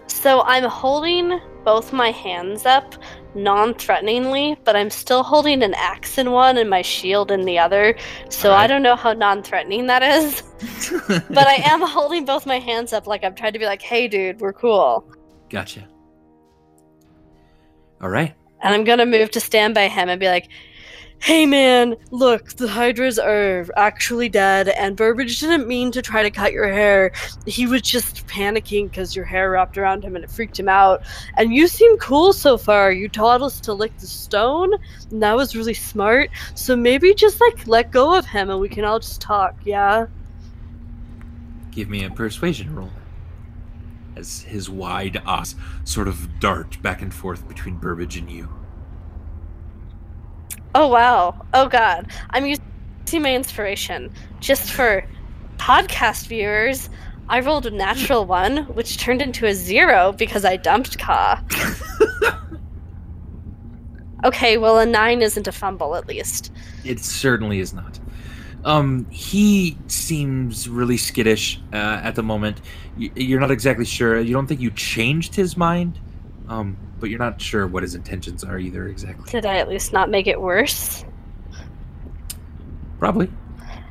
so I'm holding both my hands up non-threateningly, but I'm still holding an axe in one and my shield in the other. So I don't know how non-threatening that is, <laughs> but I am holding both my hands up like I'm trying to be like, "Hey, dude, we're cool." Gotcha. All right. And I'm gonna move to stand by him and be like, "Hey, man, look, the Hydras are actually dead, and Burbage didn't mean to try to cut your hair. He was just panicking because your hair wrapped around him and it freaked him out. And you seem cool so far. You taught us to lick the stone, and that was really smart. So maybe just like let go of him, and we can all just talk. Yeah." Give me a persuasion roll. As his wide eyes sort of dart back and forth between Burbage and you. Oh wow. Oh god. I'm using my inspiration just for podcast viewers. I rolled a natural <laughs> one, which turned into a zero because I dumped Ka. <laughs> okay, well a nine isn't a fumble at least. It certainly is not. Um, he seems really skittish uh, at the moment. Y- You're not exactly sure. You don't think you changed his mind, um, but you're not sure what his intentions are either exactly. Did I at least not make it worse? Probably.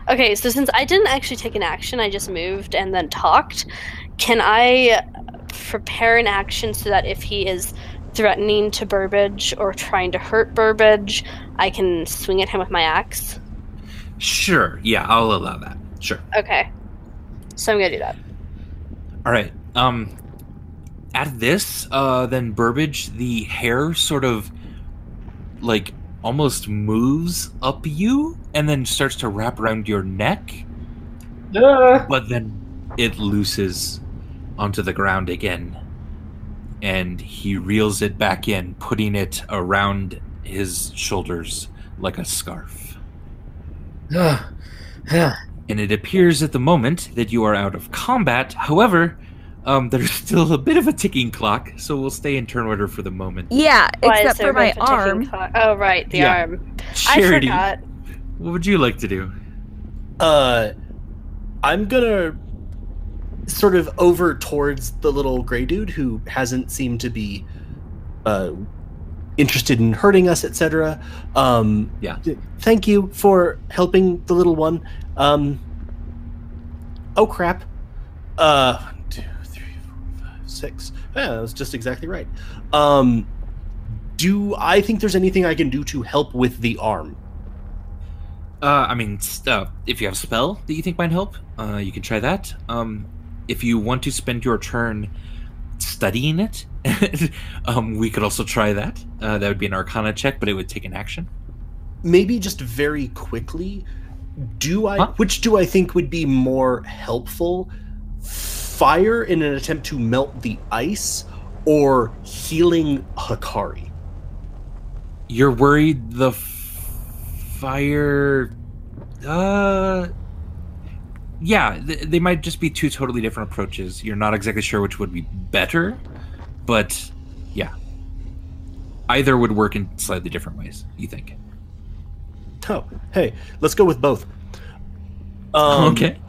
Okay, so since I didn't actually take an action, I just moved and then talked. Can I prepare an action so that if he is threatening to Burbage or trying to hurt Burbage, I can swing at him with my axe? Sure. Yeah, I'll allow that. Sure. Okay. So I'm gonna do that. All right. Um, at this, uh, then Burbage, the hair sort of like almost moves up you and then starts to wrap around your neck, Uh, but then it looses onto the ground again. And he reels it back in, putting it around his shoulders like a scarf. uh, and it appears at the moment that you are out of combat. However, um, there's still a bit of a ticking clock, so we'll stay in turn order for the moment. Yeah, Why except for my both a ticking arm. Oh right, the Yeah. arm. Charity, I forgot. what would you like to do? Uh, I'm gonna sort of over towards the little gray dude who hasn't seemed to be uh, interested in hurting us, etc. Um, Yeah. Thank you for helping the little one. Um, oh crap. Uh, six. Yeah, that was just exactly right. Um, do I think there's anything I can do to help with the arm? Uh, I mean, uh, if you have a spell that you think might help, uh, you can try that. Um, if you want to spend your turn studying it, <laughs> um, we could also try that. Uh, that would be an Arcana check, but it would take an action. maybe just very quickly do i Huh? which do i think would be more helpful fire in an attempt to melt the ice or healing hakari You're worried the f- fire. Uh. Yeah, th- they might just be two totally different approaches. You're not exactly sure which would be better, but yeah. Either would work in slightly different ways, you think. oh hey let's go with both um, <laughs> okay.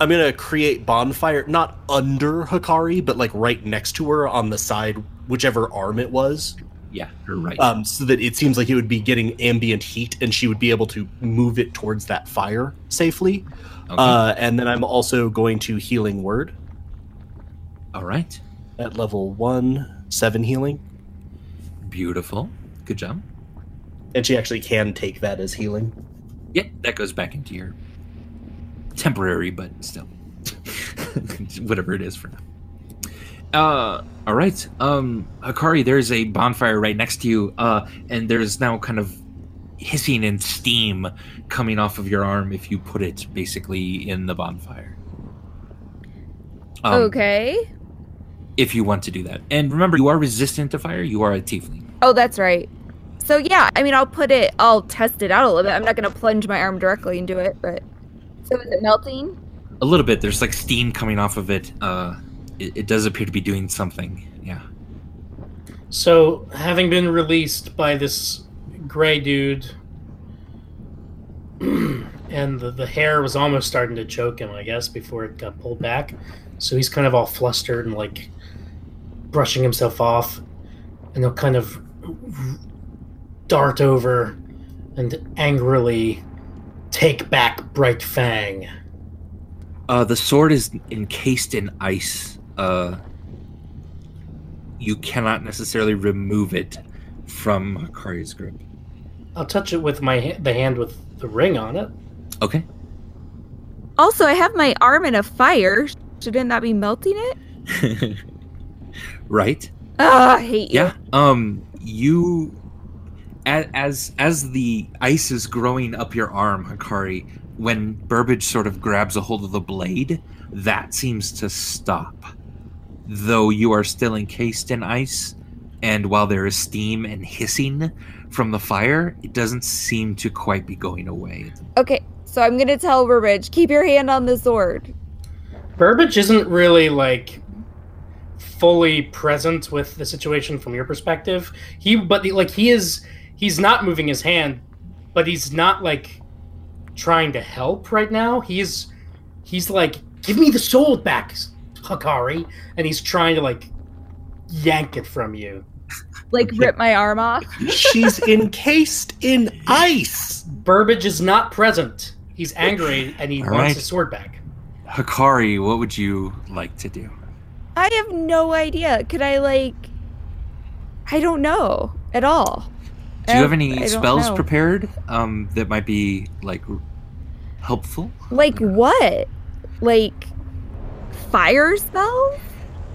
I'm gonna create bonfire not under hakari but like right next to her on the side whichever arm it was Yeah, you're right. um, so that it seems like it would be getting ambient heat and she would be able to move it towards that fire safely okay. Uh, and then I'm also going to healing word All right. at level one, seven healing, Beautiful. Good job. and she actually can take that as healing. Yeah, that goes back into your temporary, but still, <laughs> whatever it is for now. Uh, all right. Um, Akari, there's a bonfire right next to you, uh, and there's now kind of hissing and steam coming off of your arm if you put it basically in the bonfire. Um, okay. If you want to do that, and remember, you are resistant to fire. You are a tiefling. Oh, that's right. So yeah, I mean, I'll put it. I'll test it out a little bit. I'm not gonna plunge my arm directly into it, but. So is it melting? A little bit. There's like steam coming off of it. Uh, it, it does appear to be doing something. Yeah. So, having been released by this gray dude, <clears throat> and the, the hair was almost starting to choke him, I guess, before it got pulled back. So he's kind of all flustered and like brushing himself off, and he'll kind of dart over and angrily take back Bright Fang. Uh, the sword is encased in ice. Uh, you cannot necessarily remove it from Hakari's grip. I'll touch it with my ha- the hand with the ring on it. Okay. Also, I have my arm in a fire. Shouldn't that be melting it? <laughs> right. Ah, I hate you. Yeah. Um. You, a- as as the ice is growing up your arm, Hakari, when Burbage sort of grabs a hold of the blade, that seems to stop. Though you are still encased in ice, and while there is steam and hissing from the fire, it doesn't seem to quite be going away. Okay, so I'm gonna tell Burbage, keep your hand on the sword. Burbage isn't really like fully present with the situation from your perspective. He, but like he is, he's not moving his hand, but he's not like trying to help right now. He's, he's like, give me the sword back, Hakari, and he's trying to like yank it from you. Like rip my arm off. She's <laughs> encased in ice. Burbage is not present. He's angry and he All wants right. his sword back. Hakari, what would you like to do? I have no idea. Could I like? I don't know at all. Do you have any spells know. prepared um, that might be like helpful? Like what? Like fire spell?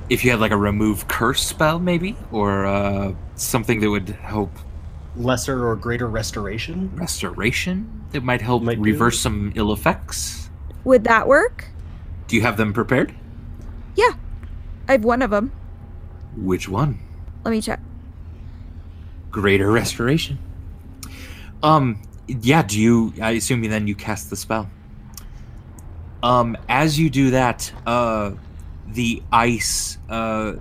If you had like a remove curse spell, maybe, or uh, something that would help Lesser or greater restoration. restoration, that might help Might do. reverse some ill effects. Would that work? Do you have them prepared? Yeah, I have one of them. Which one? Let me check. Greater restoration. Um, yeah. Do you? I assume then you cast the spell. Um, as you do that, uh, the ice uh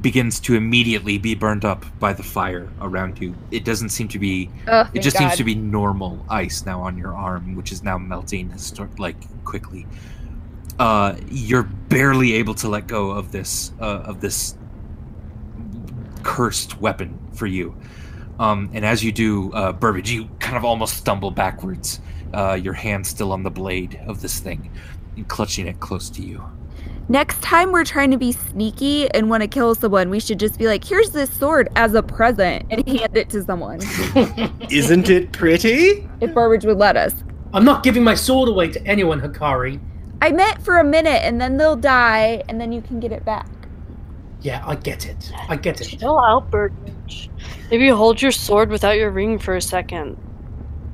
begins to immediately be burned up by the fire around you. It doesn't seem to be Oh, it just seems to be normal ice now on your arm, which is now melting histor- like quickly. Uh, you're barely able to let go of this uh, of this cursed weapon for you. Um, and as you do, uh, Burbage, you kind of almost stumble backwards. Uh, your hand still on the blade of this thing, and clutching it close to you. Next time we're trying to be sneaky and want to kill someone, we should just be like, "Here's this sword as a present," and hand it to someone. <laughs> Isn't it pretty? if Burbage would let us. I'm not giving my sword away to anyone, Hakari. I meant for a minute, and then they'll die, and then you can get it back. Yeah, I get it. I get it. Chill out, Burbage. Maybe hold your sword without your ring for a second.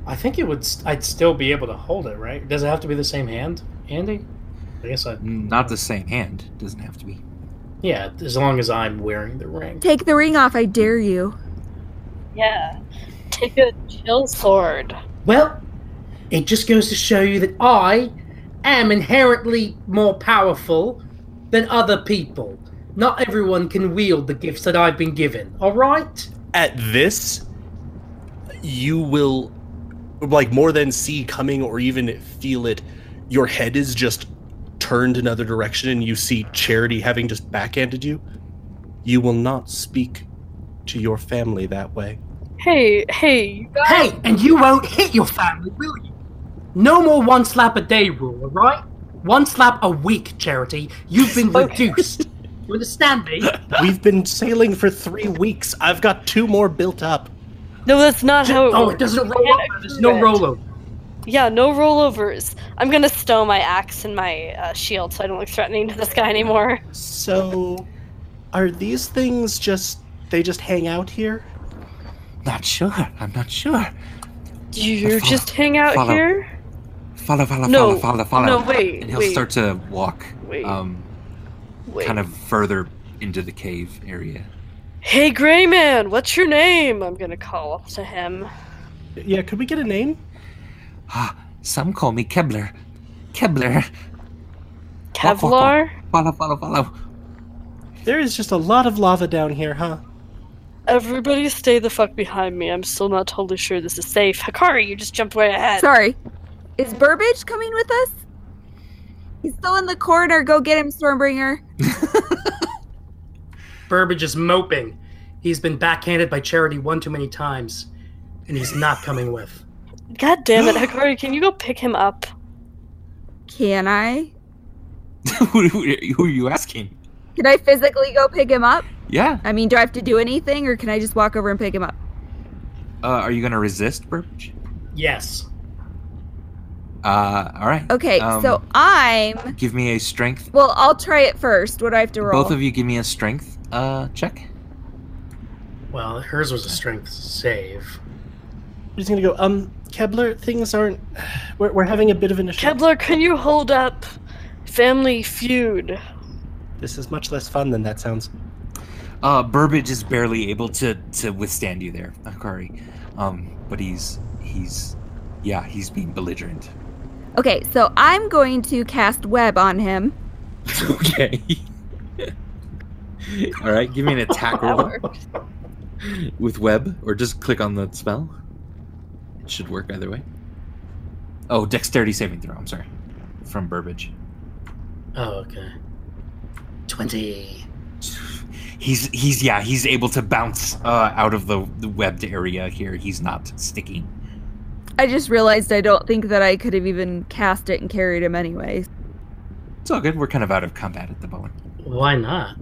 I think it would. st- I'd still be able to hold it, right? Does it have to be the same hand, Andy? I guess I. Mm, not the same hand. Doesn't have to be. Yeah, as long as I'm wearing the ring. Take the ring off, I dare you. Yeah. Take a chill sword. Well, it just goes to show you that I am inherently more powerful than other people. Not everyone can wield the gifts that I've been given. All right? At this, you will like more than see coming or even feel it. Your head is just turned another direction, and you see Charity having just backhanded you. You will not speak to your family that way. Hey, hey, you guys. Hey, and you won't hit your family, will you? No more one slap a day rule, all right? One slap a week, Charity. You've been reduced. <laughs> You understand me? <laughs> We've been sailing for three weeks. I've got two more built up. No, that's not how it Oh, works. it doesn't roll over. There's no it. rollover. Yeah, no rollovers. I'm gonna stow my axe and my uh, shield so I don't look threatening to this guy anymore. So, are these things just they just hang out here? Not sure. I'm not sure. Do you Follow- just hang out follow. here? Follow, follow, No, follow, follow, follow. no, wait, And he'll wait. start to walk, Wait. um, Wait. kind of further into the cave area. Hey, Gray Man, what's your name? I'm gonna call up to him. Yeah, could we get a name? Ah, some call me Kebler. Kebler. Kevlar? Follow, follow, follow. There is just a lot of lava down here, huh? Everybody stay the fuck behind me. I'm still not totally sure this is safe. Hakari, you just jumped way ahead. Sorry. Is Burbage coming with us? He's still in the corner. Go get him, Stormbringer. <laughs> Burbage is moping. He's been backhanded by Charity one too many times, and he's not coming with. God damn it, <gasps> Hakari, can you go pick him up? Can I? <laughs> who, who, who are you asking? Can I physically go pick him up? Yeah. I mean, do I have to do anything, or can I just walk over and pick him up? Uh, are you gonna resist, Burbage? Yes. Uh, all right. Okay, Um, so I'm. Give me a strength. Well, I'll try it first. What do I have to roll? Both of you, give me a strength uh check. Well, hers was a strength save. I'm just gonna go. Um, Kebler, things aren't. <sighs> We're, we're having a bit of an issue. Kebler, can you hold up Family Feud? This is much less fun than that sounds. Uh, Burbage is barely able to to withstand you there, Akari. Um, but he's he's yeah, he's being belligerent. Okay, so I'm going to cast web on him. <laughs> okay. <laughs> All right, give me an attack roll <laughs> with web, or just click on the spell. It should work either way. Oh, dexterity saving throw. I'm sorry, from Burbage. Oh, okay. 20. He's he's yeah he's able to bounce uh, out of the, the webbed area here. He's not sticking. I just realized I don't think that I could have even cast it and carried him anyway. It's all good. We're kind of out of combat at the moment. Why not?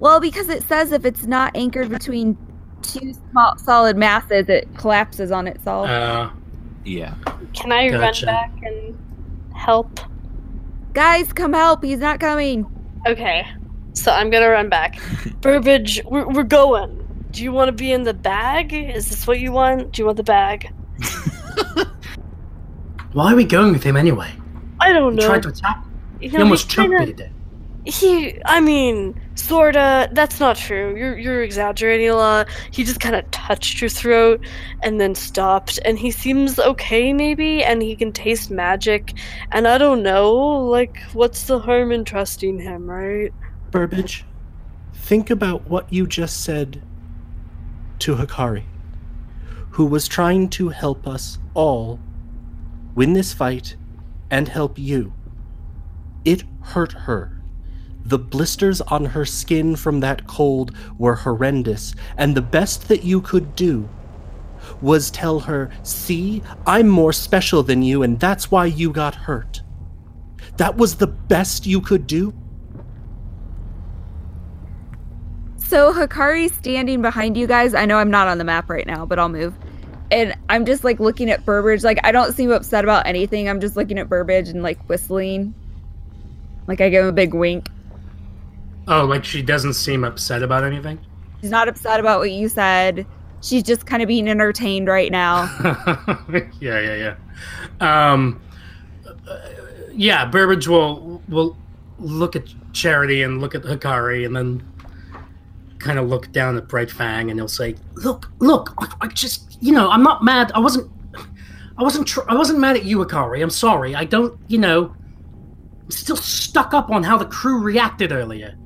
Well, because it says if it's not anchored between two small solid masses, it collapses on itself. Uh, Yeah. Can I Gotcha. run back and help? Guys, come help! He's not coming. Okay, so I'm gonna run back. <laughs> Burbage, we're, we're going. Do you want to be in the bag? Is this what you want? Do you want the bag? <laughs> why are we going with him anyway? I don't He know. tried to attack. You He almost choked kinda- me to death. He, I mean, sorta. That's not true. You're you're exaggerating a lot. He just kind of touched your throat and then stopped, and he seems okay, maybe, and he can taste magic. And I don't know, like, what's the harm in trusting him, right? Burbage, think about what you just said to Hikari, who was trying to help us all win this fight and help you. It hurt her. The blisters on her skin from that cold were horrendous, and the best that you could do was tell her, See, I'm more special than you, and that's why you got hurt. That was the best you could do? So Hikari's standing behind you guys. I know I'm not on the map right now, but I'll move. And I'm just like looking at Burbage. Like I don't seem upset about anything. I'm just looking at Burbage and like whistling. Like I give him a big wink. Oh, like she doesn't seem upset about anything? She's not upset about what you said. She's just kind of being entertained right now. <laughs> yeah, yeah, yeah. Um, uh, yeah, Burbage will will look at Charity and look at Hikari and then kind of look down at Bright Fang and he'll say, "Look, look, I, I just, you know, I'm not mad. I wasn't, I wasn't, tr- I wasn't mad at you, Akari. I'm sorry. I don't, you know, I'm still stuck up on how the crew reacted earlier.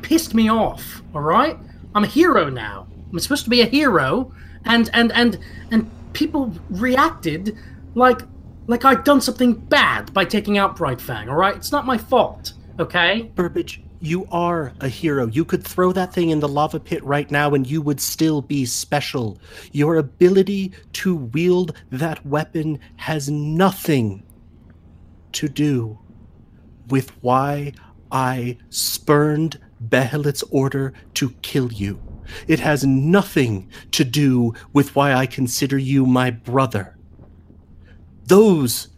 Pissed me off. All right, I'm a hero now. I'm supposed to be a hero, and and and and people reacted like like I'd done something bad by taking out Bright Fang. All right, it's not my fault. Okay. Burbage, you are a hero. You could throw that thing in the lava pit right now and you would still be special. Your ability to wield that weapon has nothing to do with why I spurned Behelit's order to kill you. It has nothing to do with why I consider you my brother. Those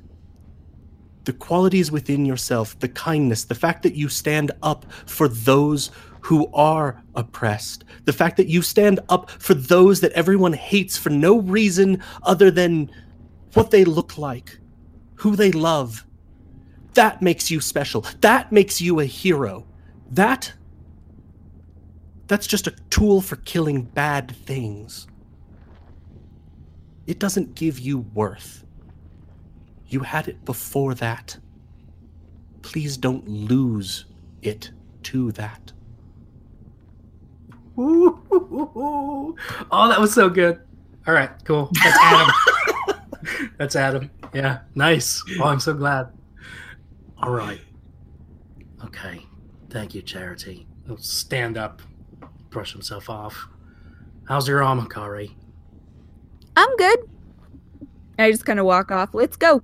the qualities within yourself, the kindness, the fact that you stand up for those who are oppressed, the fact that you stand up for those that everyone hates for no reason other than what they look like, who they love. That makes you special. That makes you a hero. That That's just a tool for killing bad things. It doesn't give you worth. You had it before that. Please don't lose it to that. Ooh, ooh, ooh, ooh. Oh, that was so good. All right, cool. That's Adam. <laughs> That's Adam. Yeah, nice. Oh, I'm so glad. All right. Okay. Thank you, Charity. He'll stand up, brush himself off. How's your arm, Kari? I'm good. I just kind of walk off. Let's go.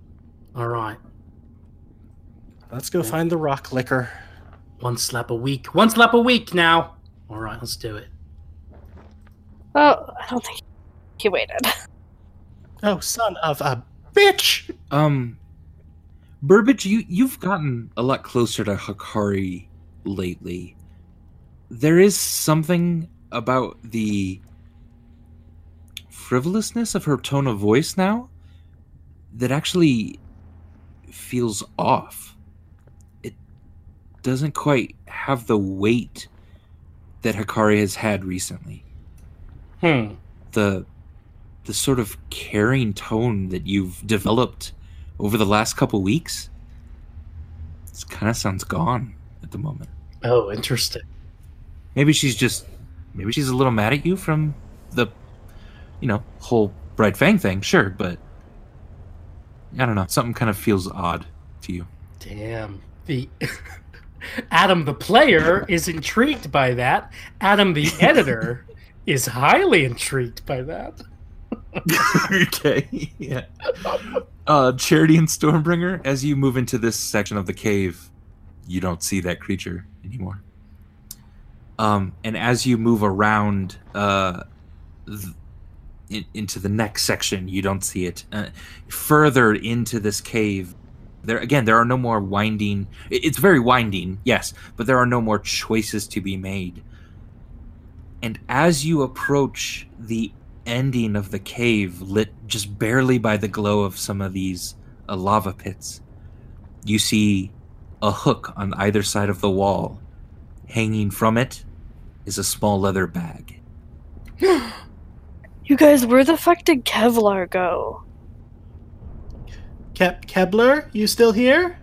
All right. Let's go find the rock licker. One slap a week. One slap a week now. All right, let's do it. Oh, I don't think he waited. <laughs> Oh, son of a bitch! Um, Burbage, you you've gotten a lot closer to Hakari lately. There is something about the frivolousness of her tone of voice now that actually feels off. It doesn't quite have the weight that Hakari has had recently. Hmm. The the sort of caring tone that you've developed over the last couple weeks it kind of sounds gone at the moment. Oh, interesting. Maybe she's just maybe she's a little mad at you from the you know, whole Bright Fang thing, sure, but I don't know, something kind of feels odd to you. Damn. The <laughs> Adam the player is intrigued by that. Adam the <laughs> editor is highly intrigued by that. <laughs> okay, yeah. Uh, Charity and Stormbringer, as you move into this section of the cave, you don't see that creature anymore. Um, and as you move around uh, th- in, into the next section, you don't see it. Uh, further into this cave, there again, there are no more winding. it- It's very winding, yes, but there are no more choices to be made. And as you approach the ending of the cave, lit just barely by the glow of some of these uh, lava pits, you see a hook on either side of the wall. Hanging from it is a small leather bag. <gasps> <gasps> <gasps> You guys, where the fuck did Kevlar go? Kep Kepler, you still here?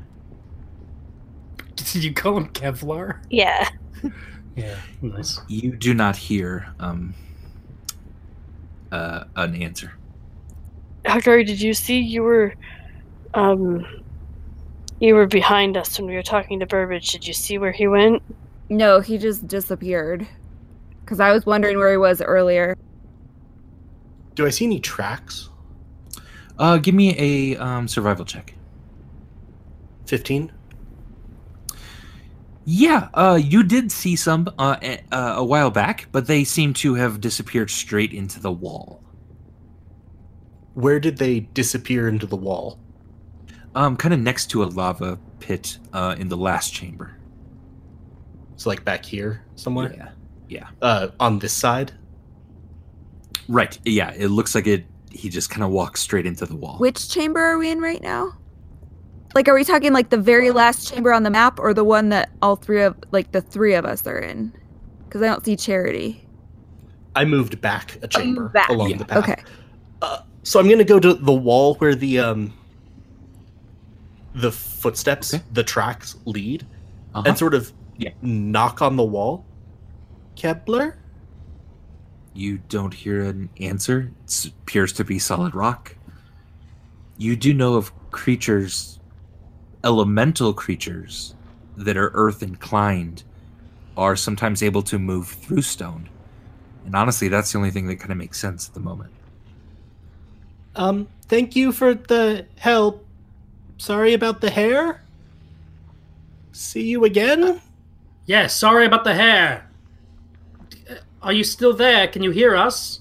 Did you call him Kevlar? Yeah. <laughs> Yeah, nice. You do not hear um, uh, an answer. Hakari, did you see you were um you were behind us when we were talking to Burbage. Did you see where he went? No, he just disappeared. Because I was wondering where he was earlier. Do I see any tracks? Uh, give me a um, survival check. 15? Yeah, uh, you did see some uh, a, uh, a while back, but they seem to have disappeared straight into the wall. Where did they disappear into the wall? Um, kind of next to a lava pit uh, in the last chamber. So like back here somewhere? Yeah. Uh, on this side? Right. Yeah, it looks like it. He just kind of walks straight into the wall. Which chamber are we in right now? Like, are we talking like the very last chamber on the map or the one that all three of, like, the three of us are in? Because I don't see Charity. I moved back a chamber back. along Yeah. the path. Okay. Uh, so I'm gonna go to the wall where the um the footsteps, Okay. the tracks lead, Uh-huh. and sort of Yeah. knock on the wall. Kepler? You don't hear an answer. It appears to be solid rock. You do know of creatures, elemental creatures, that are earth inclined, are sometimes able to move through stone. And honestly, that's the only thing that kind of makes sense at the moment. Um, thank you for the help. Sorry about the hair. See you again? Yeah, sorry about the hair. Are you still there? Can you hear us?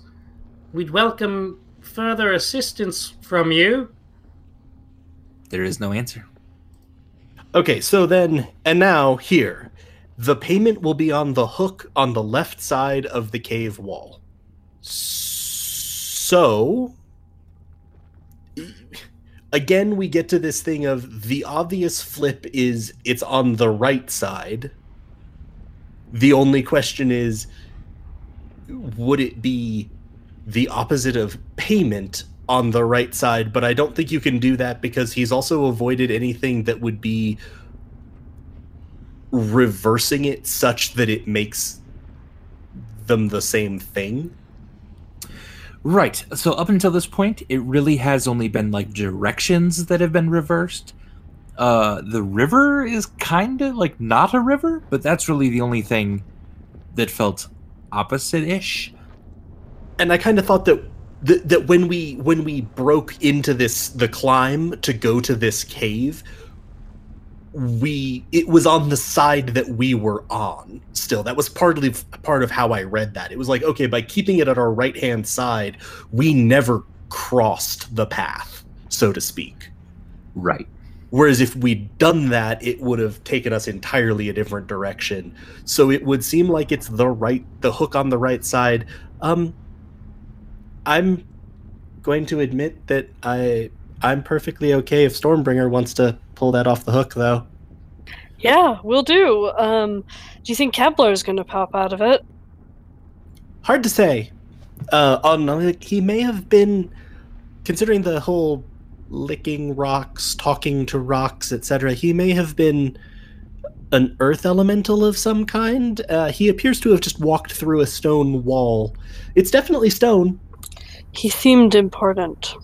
We'd welcome further assistance from you. There is no answer. Okay, so then, and now here. The payment will be on the hook on the left side of the cave wall. So, again, we get to this thing of the obvious flip is it's on the right side. The only question is would it be the opposite of payment on the right side? But I don't think you can do that because he's also avoided anything that would be reversing it such that it makes them the same thing. Right. So up until this point, it really has only been like directions that have been reversed. Uh, the river is kind of like not a river, but that's really the only thing that felt opposite-ish. and I kind of thought that, that that when we when we broke into this the climb to go to this cave, we it was on the side that we were on. Still, that was partly part of how I read that. It was like, okay, by keeping it at our right hand side, we never crossed the path, so to speak. Right. Whereas if we'd done that, it would have taken us entirely a different direction. So it would seem like it's the right, the hook on the right side. Um, I'm going to admit that I, I'm perfectly okay if Stormbringer wants to pull that off the hook, though. Yeah, we'll do. Um, do you think Kepler is going to pop out of it? Hard to say. Uh, on like, he may have been, considering the whole licking rocks, talking to rocks, etc. He may have been an earth elemental of some kind. Uh, he appears to have just walked through a stone wall. It's definitely stone. He seemed important.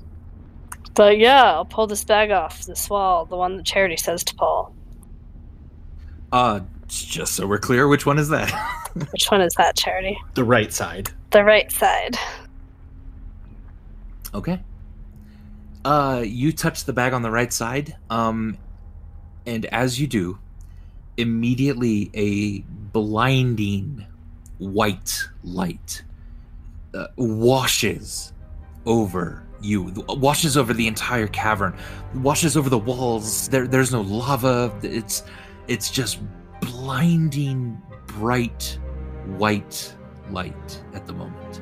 But yeah, I'll pull this bag off this wall, the one that Charity says to pull. Uh, just so we're clear, which one is that? <laughs> Which one is that, Charity? The right side. The right side. okay. Uh, you touch the bag on the right side. Um, and as you do, immediately a blinding white light uh, washes over you, washes over the entire cavern, washes over the walls. There, there's no lava. It's, it's just blinding bright white light at the moment.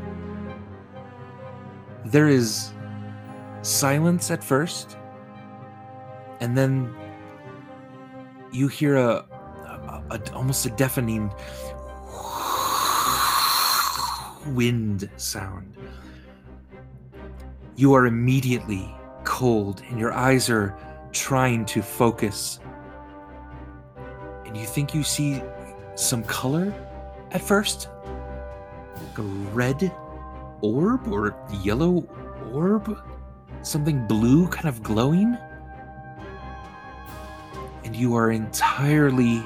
There is silence at first, and then you hear a, a, a- almost a deafening wind sound. You are immediately cold, and your eyes are trying to focus. And you think you see some color at first? Like a red orb or yellow orb? Something blue kind of glowing? And you are entirely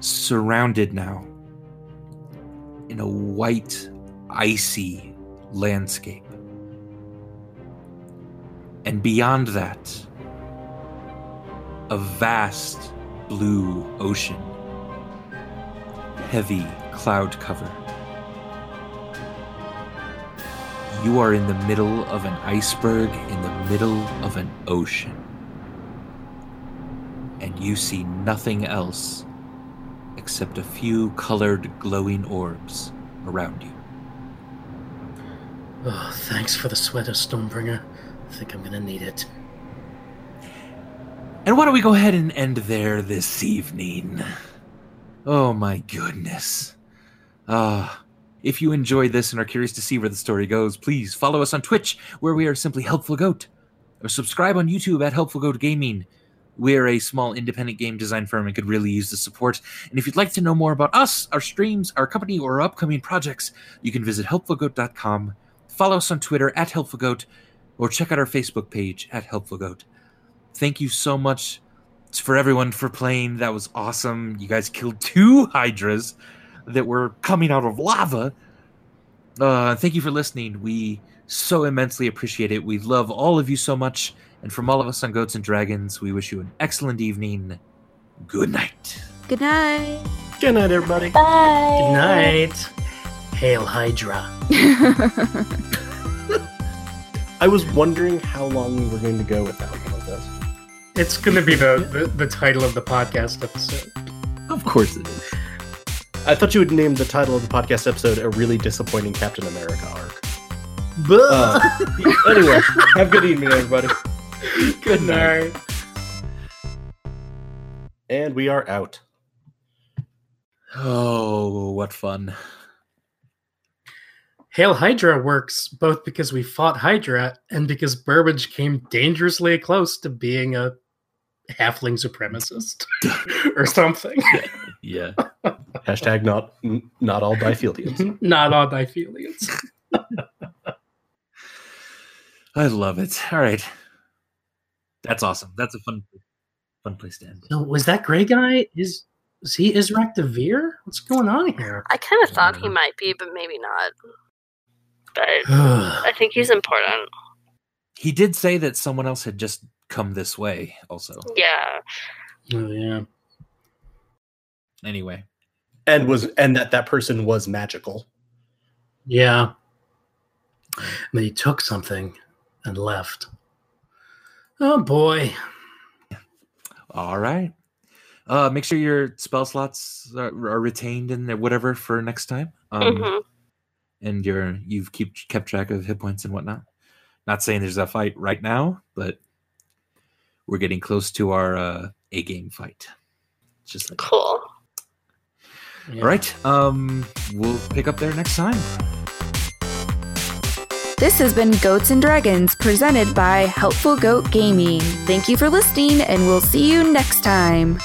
surrounded now in a white, icy landscape. And beyond that, a vast blue ocean, heavy cloud cover. You are in the middle of an iceberg in the middle of an ocean. And you see nothing else except a few colored glowing orbs around you. Oh, thanks for the sweater, Stonebringer. I think I'm gonna need it. And why don't we go ahead and end there this evening? Oh my goodness. Ah. If you enjoyed this and are curious to see where the story goes, please follow us on Twitch, where we are simply Helpful Goat. Or subscribe on YouTube at Helpful Goat Gaming. We're a small independent game design firm and could really use the support. And if you'd like to know more about us, our streams, our company, or our upcoming projects, you can visit helpfulgoat.com, follow us on Twitter at helpfulgoat, or check out our Facebook page at helpfulgoat. Thank you so much for everyone for playing. That was awesome. You guys killed two hydras that were coming out of lava. Uh, thank you for listening. We so immensely appreciate it. We love all of you so much. And from all of us on Goats and Dragons, we wish you an excellent evening. Good night. Good night. Good night, everybody. Bye. Good night. Hail Hydra. <laughs> I was wondering how long we were going to go without one of this. It's gonna be the, the, the title of the podcast episode. Of course it is. I thought you would name the title of the podcast episode "A Really Disappointing Captain America Arc." Buh. Uh, <laughs> anyway, have a good evening, everybody. <laughs> Good night. And we are out. Oh, what fun. Hail Hydra works both because we fought Hydra and because Burbage came dangerously close to being a halfling supremacist <laughs> or something. Yeah. <laughs> Hashtag not not all Byfieldians. <laughs> Not all Byphilians. <laughs> I love it. All right. That's awesome. That's a fun fun place to end. So was that gray guy? Is is he Israk Devere? What's going on here? I kind of thought he might be, but maybe not. But <sighs> I think he's important. He did say that someone else had just come this way also. Yeah. oh yeah. Anyway. and was and that that person was magical. Yeah. But he took something and left. Oh boy. All right. Uh, make sure your spell slots are, are retained and whatever for next time. Um, hmm and your you've keep kept track of hit points and whatnot. Not saying there's a fight right now, but we're getting close to our uh, a game fight. Just like Cool. Yeah. all right. Um, we'll pick up there next time. This has been Goats and Dragons presented by Helpful Goat Gaming. Thank you for listening, and we'll see you next time.